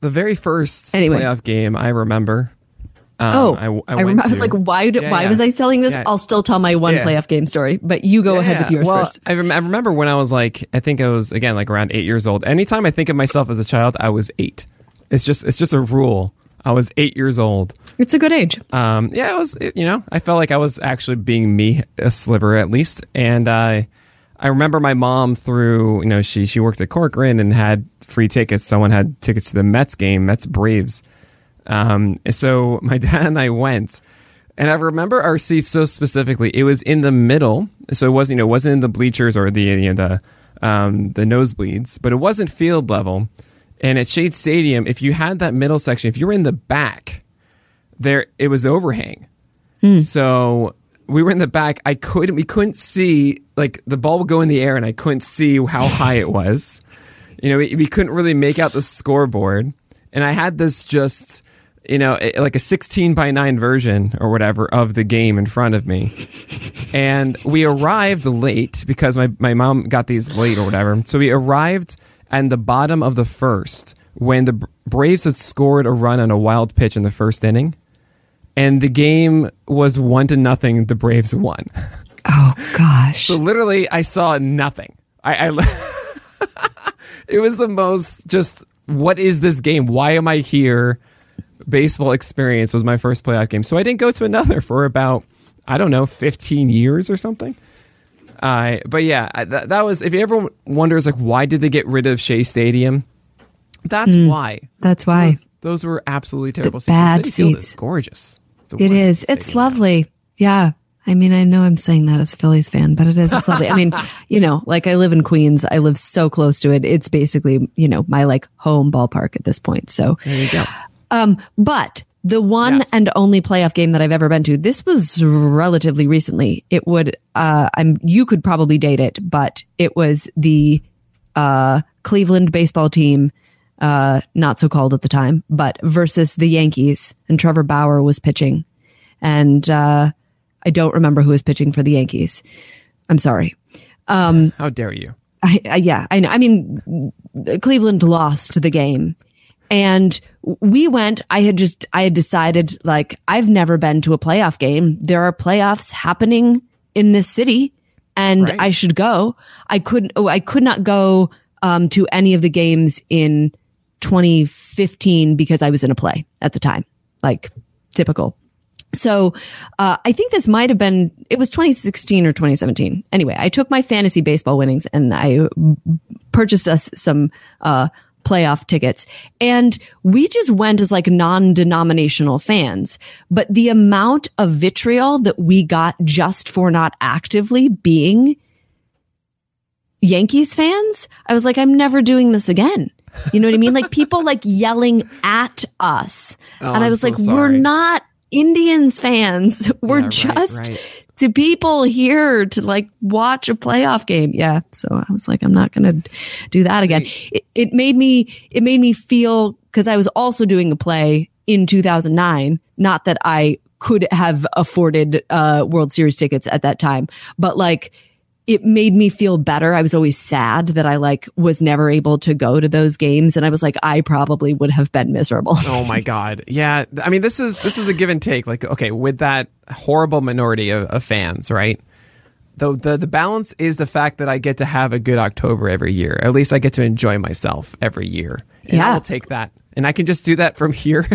the very first Anyway. playoff game I remember. Um, Oh, I, I, I, remember. I was like, why? Did, Yeah, why yeah. was I selling this? Yeah. I'll still tell my one playoff game story, but you go ahead with yours well, first. I, rem- I remember when I was like, I think I was again like around eight years old. Anytime I think of myself as a child, I was eight. It's just it's just a rule. I was eight years old. It's a good age. Um, yeah, it was. You know, I felt like I was actually being me, a sliver at least. And I, I remember my mom through. You know, she she worked at Corcoran and had free tickets. Someone had tickets to the Mets game, Mets Braves. Um, so my [LAUGHS] dad and I went, and I remember our seats so specifically. It was in the middle, so it wasn't you know wasn't in the bleachers or the you know, the um, the nosebleeds, but it wasn't field level. And at Shea Stadium, if you had that middle section, if you were in the back, there it was the overhang. So we were in the back. I couldn't we couldn't see like the ball would go in the air, and I couldn't see how [LAUGHS] high it was. You know, we, we couldn't really make out the scoreboard, and I had this just you know like a 16 by 9 version or whatever of the game in front of me and we arrived late because my, my mom got these late or whatever so we arrived at the bottom of the first when the braves had scored a run on a wild pitch in the first inning and the game was one to nothing the braves won [LAUGHS] Oh gosh. so literally, I saw nothing. I, I [LAUGHS] it was the most just what is this game? Why am I here? Baseball experience was my first playoff game, so I didn't go to another for about I don't know, fifteen years or something. Uh, but yeah, that, that was. If you ever wonders like why did they get rid of Shea Stadium, that's why. That's why. Those, those were absolutely terrible seats. bad seats. is gorgeous. It's It is. It's lovely. Yeah. I mean, I know I'm saying that as a Phillies fan, but it is. It's lovely. I mean, [LAUGHS] you know, like I live in Queens. I live so close to it. It's basically, you know, my like home ballpark at this point. So, There you go. Um, but the one Yes. and only playoff game that I've ever been to, this was relatively recently. It would, uh, I'm, you could probably date it, but it was the, uh, Cleveland baseball team, uh, not so called at the time, but versus the Yankees and Trevor Bauer was pitching. And, uh, I don't remember who was pitching for the Yankees. I'm sorry. How dare you? I, I yeah, I know. I mean, Cleveland lost the game, and we went. I had just I had decided like I've never been to a playoff game. There are playoffs happening in this city, and Right. I should go. I couldn't. Oh, I could not go um, to any of the games in 2015 because I was in a play at the time. Like typical. So uh, I think this might have been it was 2016 or 2017. Anyway, I took my fantasy baseball winnings and I purchased us some uh, playoff tickets, and we just went as like non-denominational fans. But the amount of vitriol that we got just for not actively being Yankees fans, I was like, I'm never doing this again. You know what I mean? Like people like yelling at us. Oh, and I Oh, was so like, we're not Indians fans. [LAUGHS] We're Yeah, right, just right. To people here to like watch a playoff game. Yeah. So I was like, I'm not going to do that again. It, it made me, it made me feel because I was also doing a play in 2009. Not that I could have afforded uh, World Series tickets at that time, but like it made me feel better. I was always sad that I like was never able to go to those games, and I was like, I probably would have been miserable. Oh my [LAUGHS] god. Yeah. I mean, this is this is the give and take. Like, okay, with that horrible minority of, of fans, right? The, the the balance is the fact that I get to have a good October every year. At least I get to enjoy myself every year. And Yeah. I'll take that. And I can just do that from [LAUGHS] here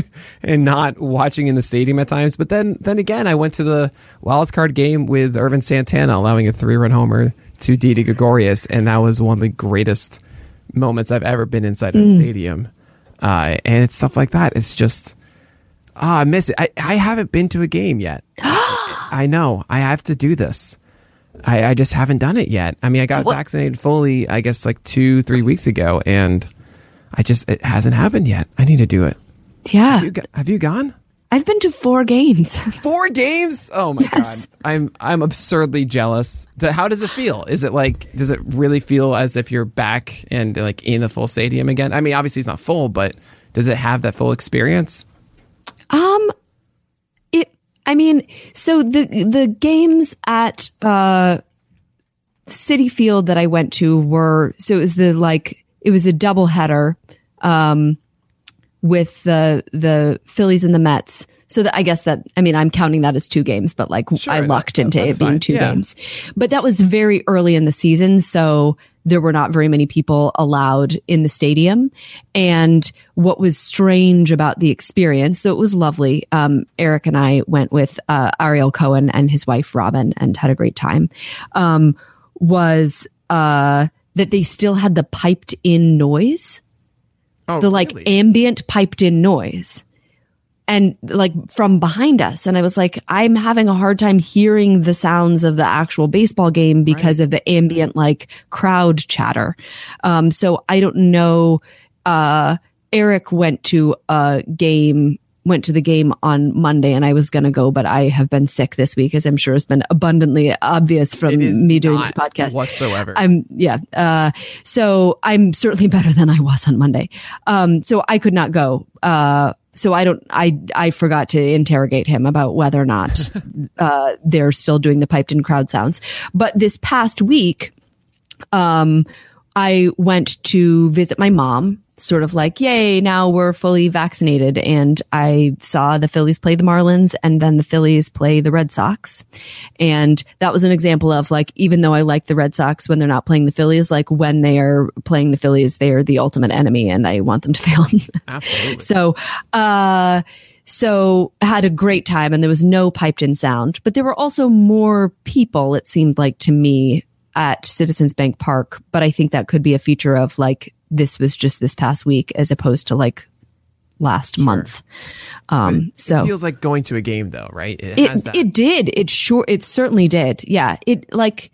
and not watching in the stadium at times. But then then again, I went to the wild card game with Ervin Santana allowing a three run homer to Didi Gregorius, and that was one of the greatest moments I've ever been inside a stadium. Uh, and it's stuff like that. It's just ah, I miss it. I, I haven't been to a game yet. [GASPS] I know. I have to do this. I, I just haven't done it yet. I mean, I got vaccinated fully, I guess, like two, three weeks ago, and I just it hasn't happened yet. I need to do it. yeah, Have you, go- have you gone? I've been to four games. [LAUGHS] Four games? Oh my Yes. god, I'm I'm absurdly jealous. How does it feel? Is it like does it really feel as if you're back and like in the full stadium again? I mean, obviously it's not full, but does it have that full experience? Um, it. I mean, so the the games at uh, Citi Field that I went to were so it was the like it was a double header, um, with the the Phillies and the Mets. So that I guess that I mean I'm counting that as two games, but like I that- lucked that- into it being fine. two Yeah. games. But that was very early in the season, so there were not very many people allowed in the stadium. And what was strange about the experience, though it was lovely, um, Eric and I went with uh, Ariel Cohen and his wife Robin and had a great time. Um, was uh, that they still had the piped in noise. Oh, the like really? ambient piped in noise. And like from behind us. And i was like i'm having a hard time hearing the sounds of the actual baseball game because of the ambient like crowd chatter. Um so i don't know uh eric went to a game went to the game on monday and i was gonna go but i have been sick this week as i'm sure has been abundantly obvious from me doing this podcast whatsoever. I'm yeah. Uh, so I'm certainly better than I was on Monday. Um, so I could not go. Uh, so I don't. I I forgot to interrogate him about whether or not [LAUGHS] uh, they're still doing the piped in crowd sounds. But this past week, um, I went to visit my mom. Sort of like, yay, now we're fully vaccinated. And I saw the Phillies play the Marlins and then the Phillies play the Red Sox. And that was an example of like, even though I like the Red Sox when they're not playing the Phillies, like when they are playing the Phillies, they are the ultimate enemy and I want them to [LAUGHS] fail. Absolutely. So, uh, so had a great time and there was no piped in sound, but there were also more people, it seemed like to me, at Citizens Bank Park, but I think that could be a feature of like this was just this past week as opposed to like last month. Um, so It feels like going to a game, though, right? It, has it that. it did. It sure it certainly did. Yeah. It like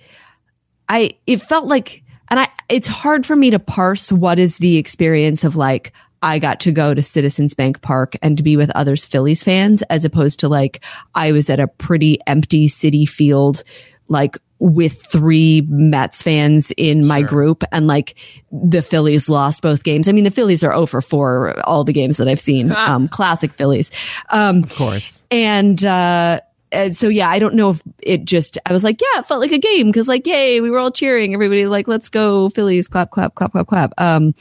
I it felt like and I it's hard for me to parse what is the experience of like I got to go to Citizens Bank Park and to be with others Phillies fans as opposed to like I was at a pretty empty Citi Field like with three Mets fans in my group and like the Phillies lost both games. I mean the Phillies are over for all the games that I've seen. um classic Phillies. Um of course. and uh and so yeah, I don't know if it just I was like, yeah, it felt like a game because like, yay, we were all cheering, everybody like, let's go Phillies, clap, clap, clap, clap, clap. Um,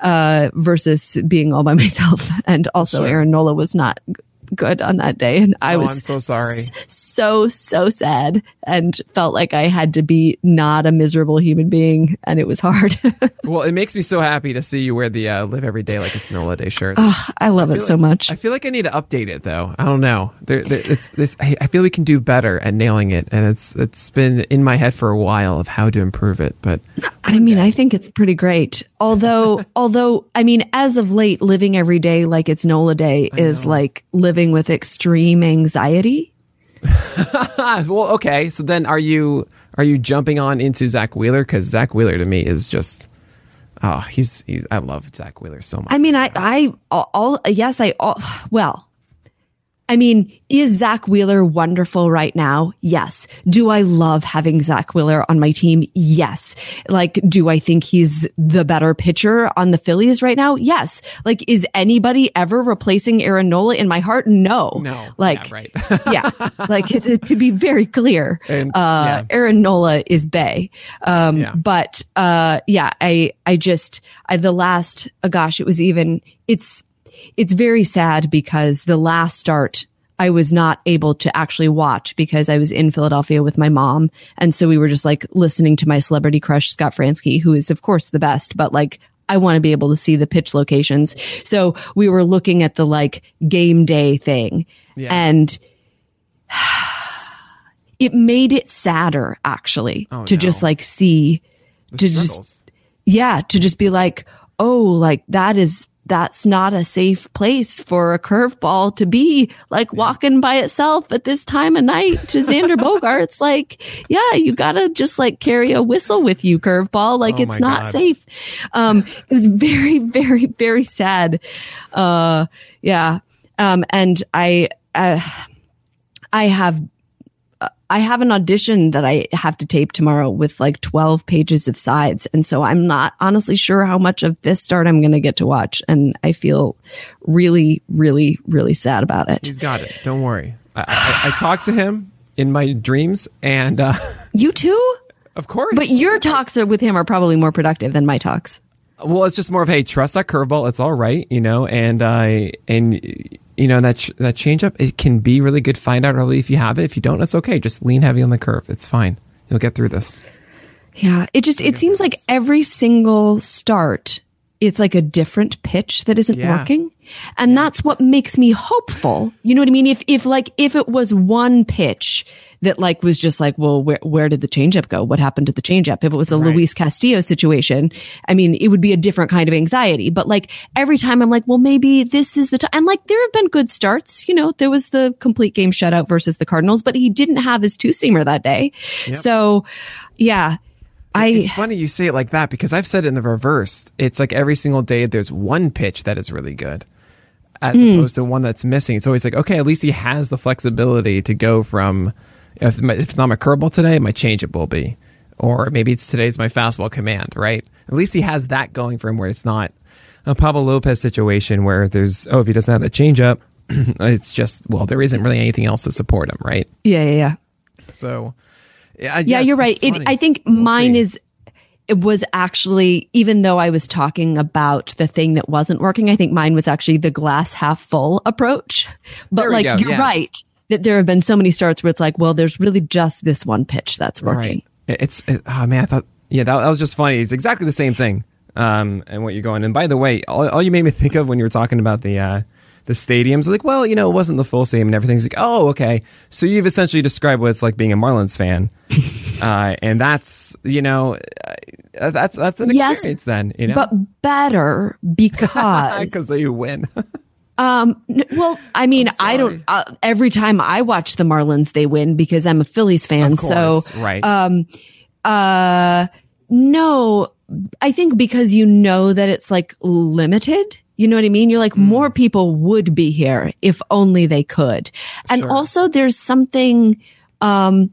uh, versus being all by [LAUGHS] myself, and also Aaron Nola was not good on that day, and I Oh, was I'm so sorry. so so sad, and felt like I had to be not a miserable human being, and it was hard. [LAUGHS] Well, it makes me so happy to see you wear the uh, "Live Every Day Like It's Nola Day" shirt. I love it so much. I feel like I need to update it though. I don't know. There, there, it's this. I, I feel we can do better at nailing it, and it's it's been in my head for a while of how to improve it. But I mean, I think it's pretty great. Although, [LAUGHS] although, I mean, as of late, living every day like it's Nola Day is like living with extreme anxiety. [LAUGHS] well, okay. So then, are you are you jumping on into Zack Wheeler? Because Zack Wheeler to me is just, oh, he's, he's I love Zack Wheeler so much. I mean, I, I, all, all yes, I, all, well, I mean, is Zack Wheeler wonderful right now? Yes. Do I love having Zack Wheeler on my team? Yes. Like, do I think he's the better pitcher on the Phillies right now? Yes. Like, is anybody ever replacing Aaron Nola in my heart? No. No. Like, Yeah, right. [LAUGHS] yeah. Like, to, to be very clear, And, uh, yeah. Aaron Nola is Bay. Um, Yeah. but, uh, yeah, I, I just, I, the last, oh gosh, it was even, it's, it's very sad because the last start I was not able to actually watch because I was in Philadelphia with my mom. And so we were just like listening to my celebrity crush, Scott Franzke, who is of course the best, but like I want to be able to see the pitch locations. So we were looking at the like game day thing Yeah. and [SIGHS] it made it sadder actually Oh, to no. just like see The to just yeah to just be like oh like that is that's not a safe place for a curveball to be like walking by itself at this time of night to Xander [LAUGHS] Bogaerts. Like yeah you gotta just like carry a whistle with you curveball. Like Oh it's not God. safe. Um it was very [LAUGHS] very very sad. Uh yeah. Um and I uh, I have I have an audition that I have to tape tomorrow with like 12 pages of sides. And so I'm not honestly sure how much of this start I'm going to get to watch. And I feel really, really, really sad about it. He's got it. Don't worry. I, I, I talked to him in my dreams, and uh, [LAUGHS] You too? of course. But your talks are with him are probably more productive than my talks. Well, it's just more of hey, trust that curveball. It's all right, you know, and uh, and you know that that changeup it can be really good. Find out early if you have it. If you don't, it's okay. Just lean heavy on the curve. It's fine. You'll get through this. Yeah. It just, it seems like every single start, it's like a different pitch that isn't Yeah. working. And that's what makes me hopeful. You know what I mean? If, if like, if it was one pitch that like was just like, well, where, where did the changeup go? What happened to the changeup? If it was a Luis Castillo situation, I mean, it would be a different kind of anxiety. But like every time I'm like, well, maybe this is the time. And like there have been good starts. You know, there was the complete game shutout versus the Cardinals, but he didn't have his two seamer that day. So yeah. I, It's funny you say it like that because I've said it in the reverse. It's like every single day there's one pitch that is really good, as hmm. opposed to one that's missing. It's always like okay, at least he has the flexibility to go from if, my, if it's not my curveball today, my changeup will be, or maybe it's today's my fastball command. Right? At least he has that going for him where it's not a Pablo Lopez situation where there's oh if he doesn't have that changeup, [CLEARS THROAT] it's just well there isn't really anything else to support him. Right? yeah, yeah, yeah. So. Yeah, yeah, you're right. It. I think We'll mine see. is it was actually even though I was talking about the thing that wasn't working, I think mine was actually the glass half full approach. But like go, you're yeah. right that there have been so many starts where it's like, well, there's really just this one pitch that's working. Right. It's it, oh man, I thought yeah, that, that was just funny. It's exactly the same thing. Um, and what you're going. And by the way, all, all you made me think of when you were talking about the uh, the stadiums. Like, well, you know, it wasn't the full stadium and everything's like, oh, okay. So you've essentially described what it's like being a Marlins fan, [LAUGHS] uh, and that's you know, that's that's an Yes, experience then, you know, but better [LAUGHS] because because they win. [LAUGHS] Um, well, I mean, I don't. Uh, every time I watch the Marlins, they win because I'm a Phillies fan. Of so, course, right. uh, no, I think because you know that it's like limited. You know what I mean? You're like, Hmm. more people would be here if only they could. And Sure. also, there's something. Um,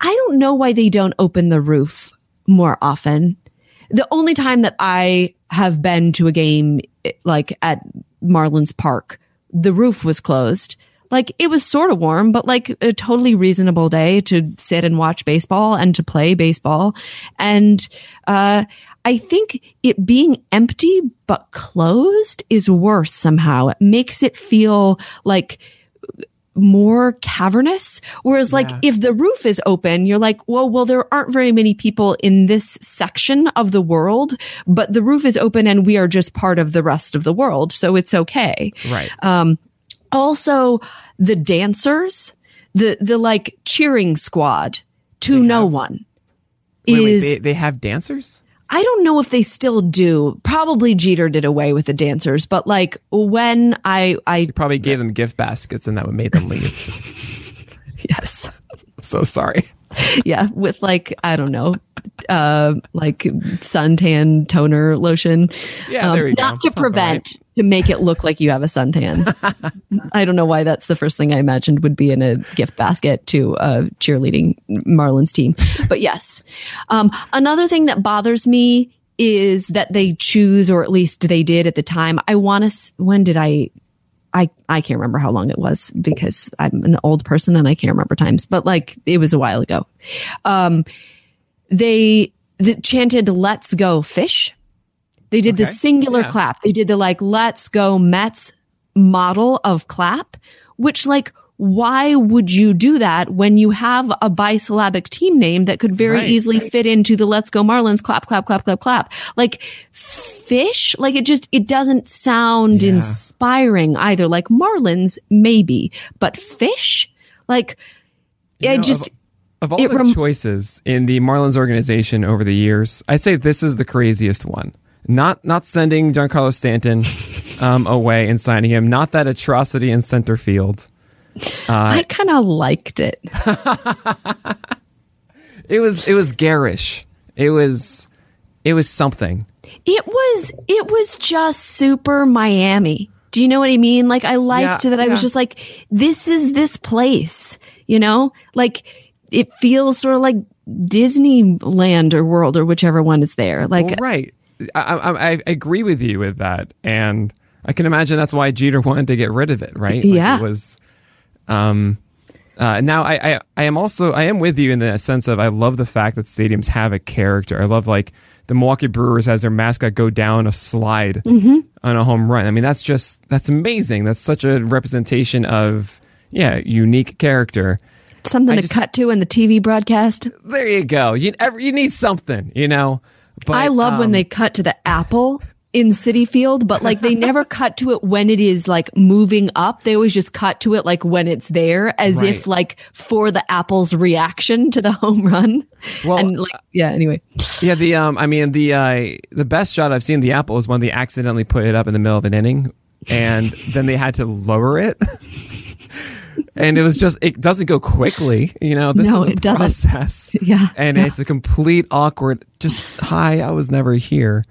I don't know why they don't open the roof more often. The only time that I have been to a game like at Marlins Park, the roof was closed. Like it was sort of warm, but like a totally reasonable day to sit and watch baseball and to play baseball. And uh, I think it being empty but closed is worse somehow. It makes it feel like more cavernous. Whereas, like, if the roof is open, you're like, well, well, there aren't very many people in this section of the world, but the roof is open and we are just part of the rest of the world. So it's okay. right. Um, Also, the dancers, the, the like cheering squad to no one wait, wait, is, they, they have dancers? I don't know if they still do. Probably Jeter did away with the dancers, but like when I, I, You probably gave them gift baskets and that would made them leave. [LAUGHS] yes. so sorry. [LAUGHS] yeah, with like I don't know, uh, like suntan toner lotion. Yeah, there you go. Not to Sounds prevent to make it look like you have a suntan. [LAUGHS] I don't know why that's the first thing I imagined would be in a gift basket to a cheerleading Marlins team. But yes, um, another thing that bothers me is that they choose, or at least they did at the time. I want to. When did I? I, I can't remember how long it was because I'm an old person and I can't remember times, but like it was a while ago. Um, they the, chanted "Let's go fish." They did the singular Yeah. clap. They did the like "Let's go Mets" model of clap, which like why would you do that when you have a bisyllabic team name that could very Right, easily fit into the "Let's go Marlins" clap, clap, clap, clap, clap? Like fish, like it just it doesn't sound Yeah. inspiring either. Like Marlins, maybe, but fish, like You I know, just Of all It the rem- choices in the Marlins organization over the years, I'd say this is the craziest one. Not not sending Giancarlo Stanton [LAUGHS] um, away and signing him. Not that atrocity in center field. Uh, I kind of liked it. [LAUGHS] It was it was garish. It was it was something. It was it was just super Miami. Do you know what I mean? Like I liked Yeah, that I was just like this is this place, you know? Like it feels sort of like Disneyland or World or whichever one is there. Like Well, right. I, I, I agree with you with that, and I can imagine that's why Jeter wanted to get rid of it. Right? Like, Yeah. It was. Um. Uh, now I, I I am also I am with you in the sense of I love the fact that stadiums have a character. I love like the Milwaukee Brewers as their mascot go down a slide Mm-hmm. on a home run. I mean that's just that's amazing. That's such a representation of yeah unique character. something I to just- cut to in the TV broadcast. There you go. You ever, you need something, you know. But I love when um, they cut to the apple in Citi Field, but like they never [LAUGHS] cut to it when it is like moving up. They always just cut to it like when it's there, as Right. if like for the apple's reaction to the [LAUGHS] home run. Well, and like yeah. Anyway, Yeah, the um, I mean the uh, the best shot I've seen the apple is when they accidentally put it up in the middle of an inning, and [LAUGHS] then they had to lower it, and it was just it doesn't go quickly, you know. This No, is a it doesn't. process, Yeah, and yeah. it's a complete awkward. Just hi, I was never here.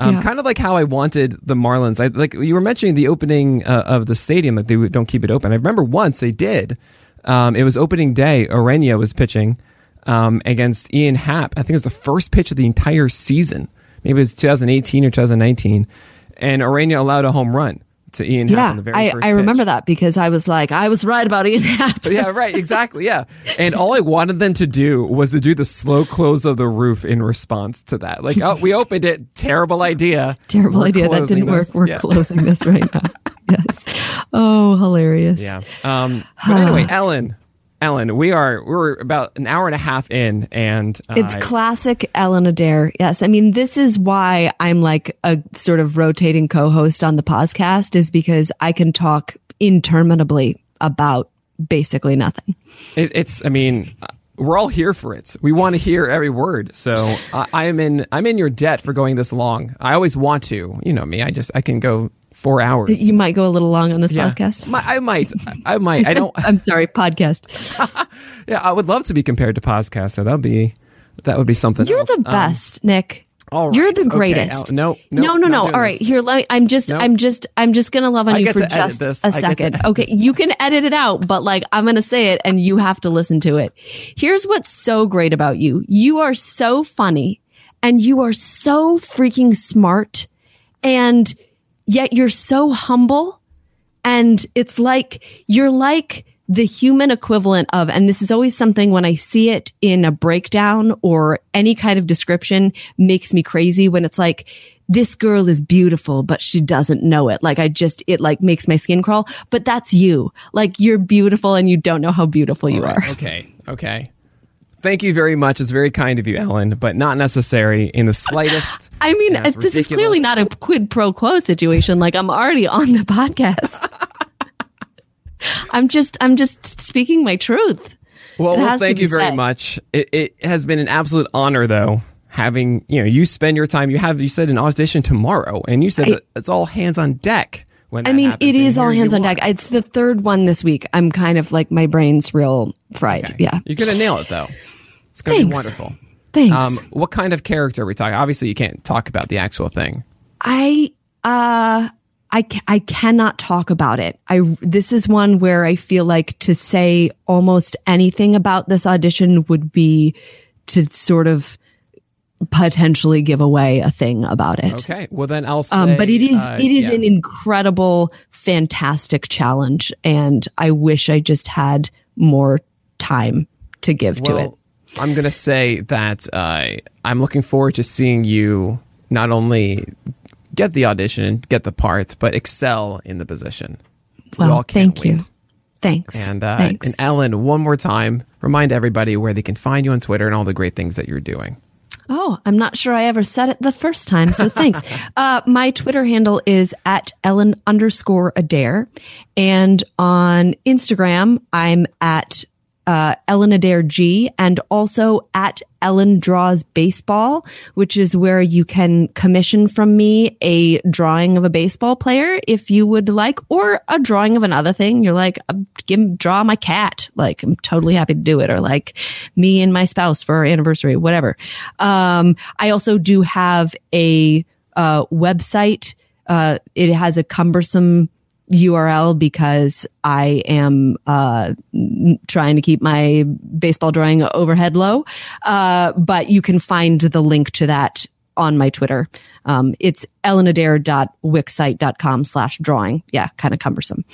Um, Yeah. Kind of like how I wanted the Marlins. I like you were mentioning the opening uh, of the stadium that they don't keep it open. I remember once they did. Um, it was opening day. Ureña was pitching um, against Ian Happ. I think it was the first pitch of the entire season. Maybe it was 2018 or 2019, and Ureña allowed a home run to Ian Happ yeah. on the very I first I remember that because I was like I was right about Ian Happ. Yeah, right, exactly. Yeah. And all I wanted them to do was to do the slow close of the roof in response to that. Like, oh, we opened it. Terrible idea. Terrible We're idea. That didn't work. We're yeah. closing this right now. [LAUGHS] yes. Oh, hilarious. Yeah. Um, but anyway, [SIGHS] Ellen, Ellen, we are we're about an hour and a half in, and uh, It's classic Ellen Adair. Yes. I mean, this is why I'm like a sort of rotating co host on the podcast, is because I can talk interminably about basically nothing. It, it's, I mean, we're all here for it. We want to hear every word. So I, I am in, I'm in your debt for going this long. I always want to. You know me. I just, I can go four hours. You might go a little long on this Yeah. podcast. My- I might. I might. I don't. [LAUGHS] [LAUGHS] I'm sorry, podcast. [LAUGHS] Yeah, I would love to be compared to podcast. So that'd be, that would be something. You're else. the Um, best, Nick. all You're the greatest. Al- no, no, no, no, no. All right, this. here. Let me, I'm just, Nope. I'm just, I'm just gonna love on I you for just a I get to second. Okay, this. you can edit it out, but like I'm gonna say it, and you have to listen to it. Here's what's so great about you: you are so funny, and you are so freaking smart, and yet you're so humble and it's like you're like the human equivalent of and this is always something when i see it in a breakdown or any kind of description makes me crazy when it's like this girl is beautiful but she doesn't know it like i just it like makes my skin crawl but that's you like you're beautiful and you don't know how beautiful you are Okay. Okay. Thank you very much. It's very kind of you, Ellen, but not necessary in the slightest. [LAUGHS] I mean, this is clearly not a quid pro quo situation. Like I'm already on the [LAUGHS] podcast. [LAUGHS] I'm just, I'm just speaking my truth. Well, well thank you very said. much. It, it has been an absolute honor, though, having you know you spend your time. You have you said an audition tomorrow, and you said I- that it's all hands on deck. When I mean, happens, it is all hands on deck. It's the third one this week. I'm kind of like my brain's real fried. Okay. Yeah. you're gonna nail it though. It's gonna be wonderful. Thanks. Um, what kind of character are we talking? Obviously, you can't talk about the actual thing. I uh I ca- I cannot talk about it. I this is one where I feel like to say almost anything about this audition would be to sort of potentially give away a thing about it. Okay, well then I'll say. Um, but it is uh, it is yeah. an incredible, fantastic challenge, and I wish I just had more time to give to it. I'm going to say that uh, I'm looking forward to seeing you not only get the audition and get the parts, but excel in the position. We Well, can't thank you. Thanks. And, uh, Thanks. and Ellen, one more time, remind everybody where they can find you on Twitter and all the great things that you're doing. Oh, I'm not sure I ever said it the first time, so thanks. [LAUGHS] uh, my Twitter handle is at Ellen underscore Adair. And on Instagram, I'm at uh, Ellen Adair G and also at Ellen Draws Baseball, which is where you can commission from me a drawing of a baseball player if you would like, or a drawing of another thing. You're like, uh, give, draw my cat. Like, I'm totally happy to do it. Or like me and my spouse for our anniversary, whatever. Um, I also do have a uh, website. Uh, it has a cumbersome URL because I am uh, trying to keep my baseball drawing overhead low. Uh, but you can find the link to that on my Twitter. Um, it's ellenadair.wixsite.com slash drawing. Yeah, kind of cumbersome.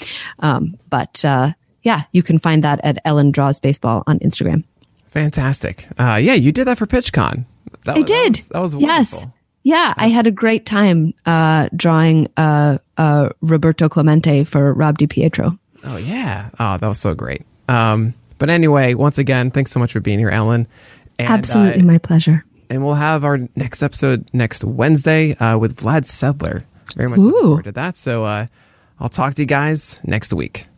Um, but uh, yeah, you can find that at Ellen Draws Baseball on Instagram. Fantastic. Uh, yeah, you did that for PitchCon. That I was- did. That was, that was wonderful. Yes. Yeah, I had a great time uh, drawing uh, uh, Roberto Clemente for Rob DiPietro. Oh yeah. Oh, that was so great. Um, but anyway, once again, thanks so much for being here, Ellen. And, Absolutely, uh, my pleasure. and we'll have our next episode next Wednesday uh, with Vlad Sedler. Very much looking forward to that. So uh, I'll talk to you guys next week.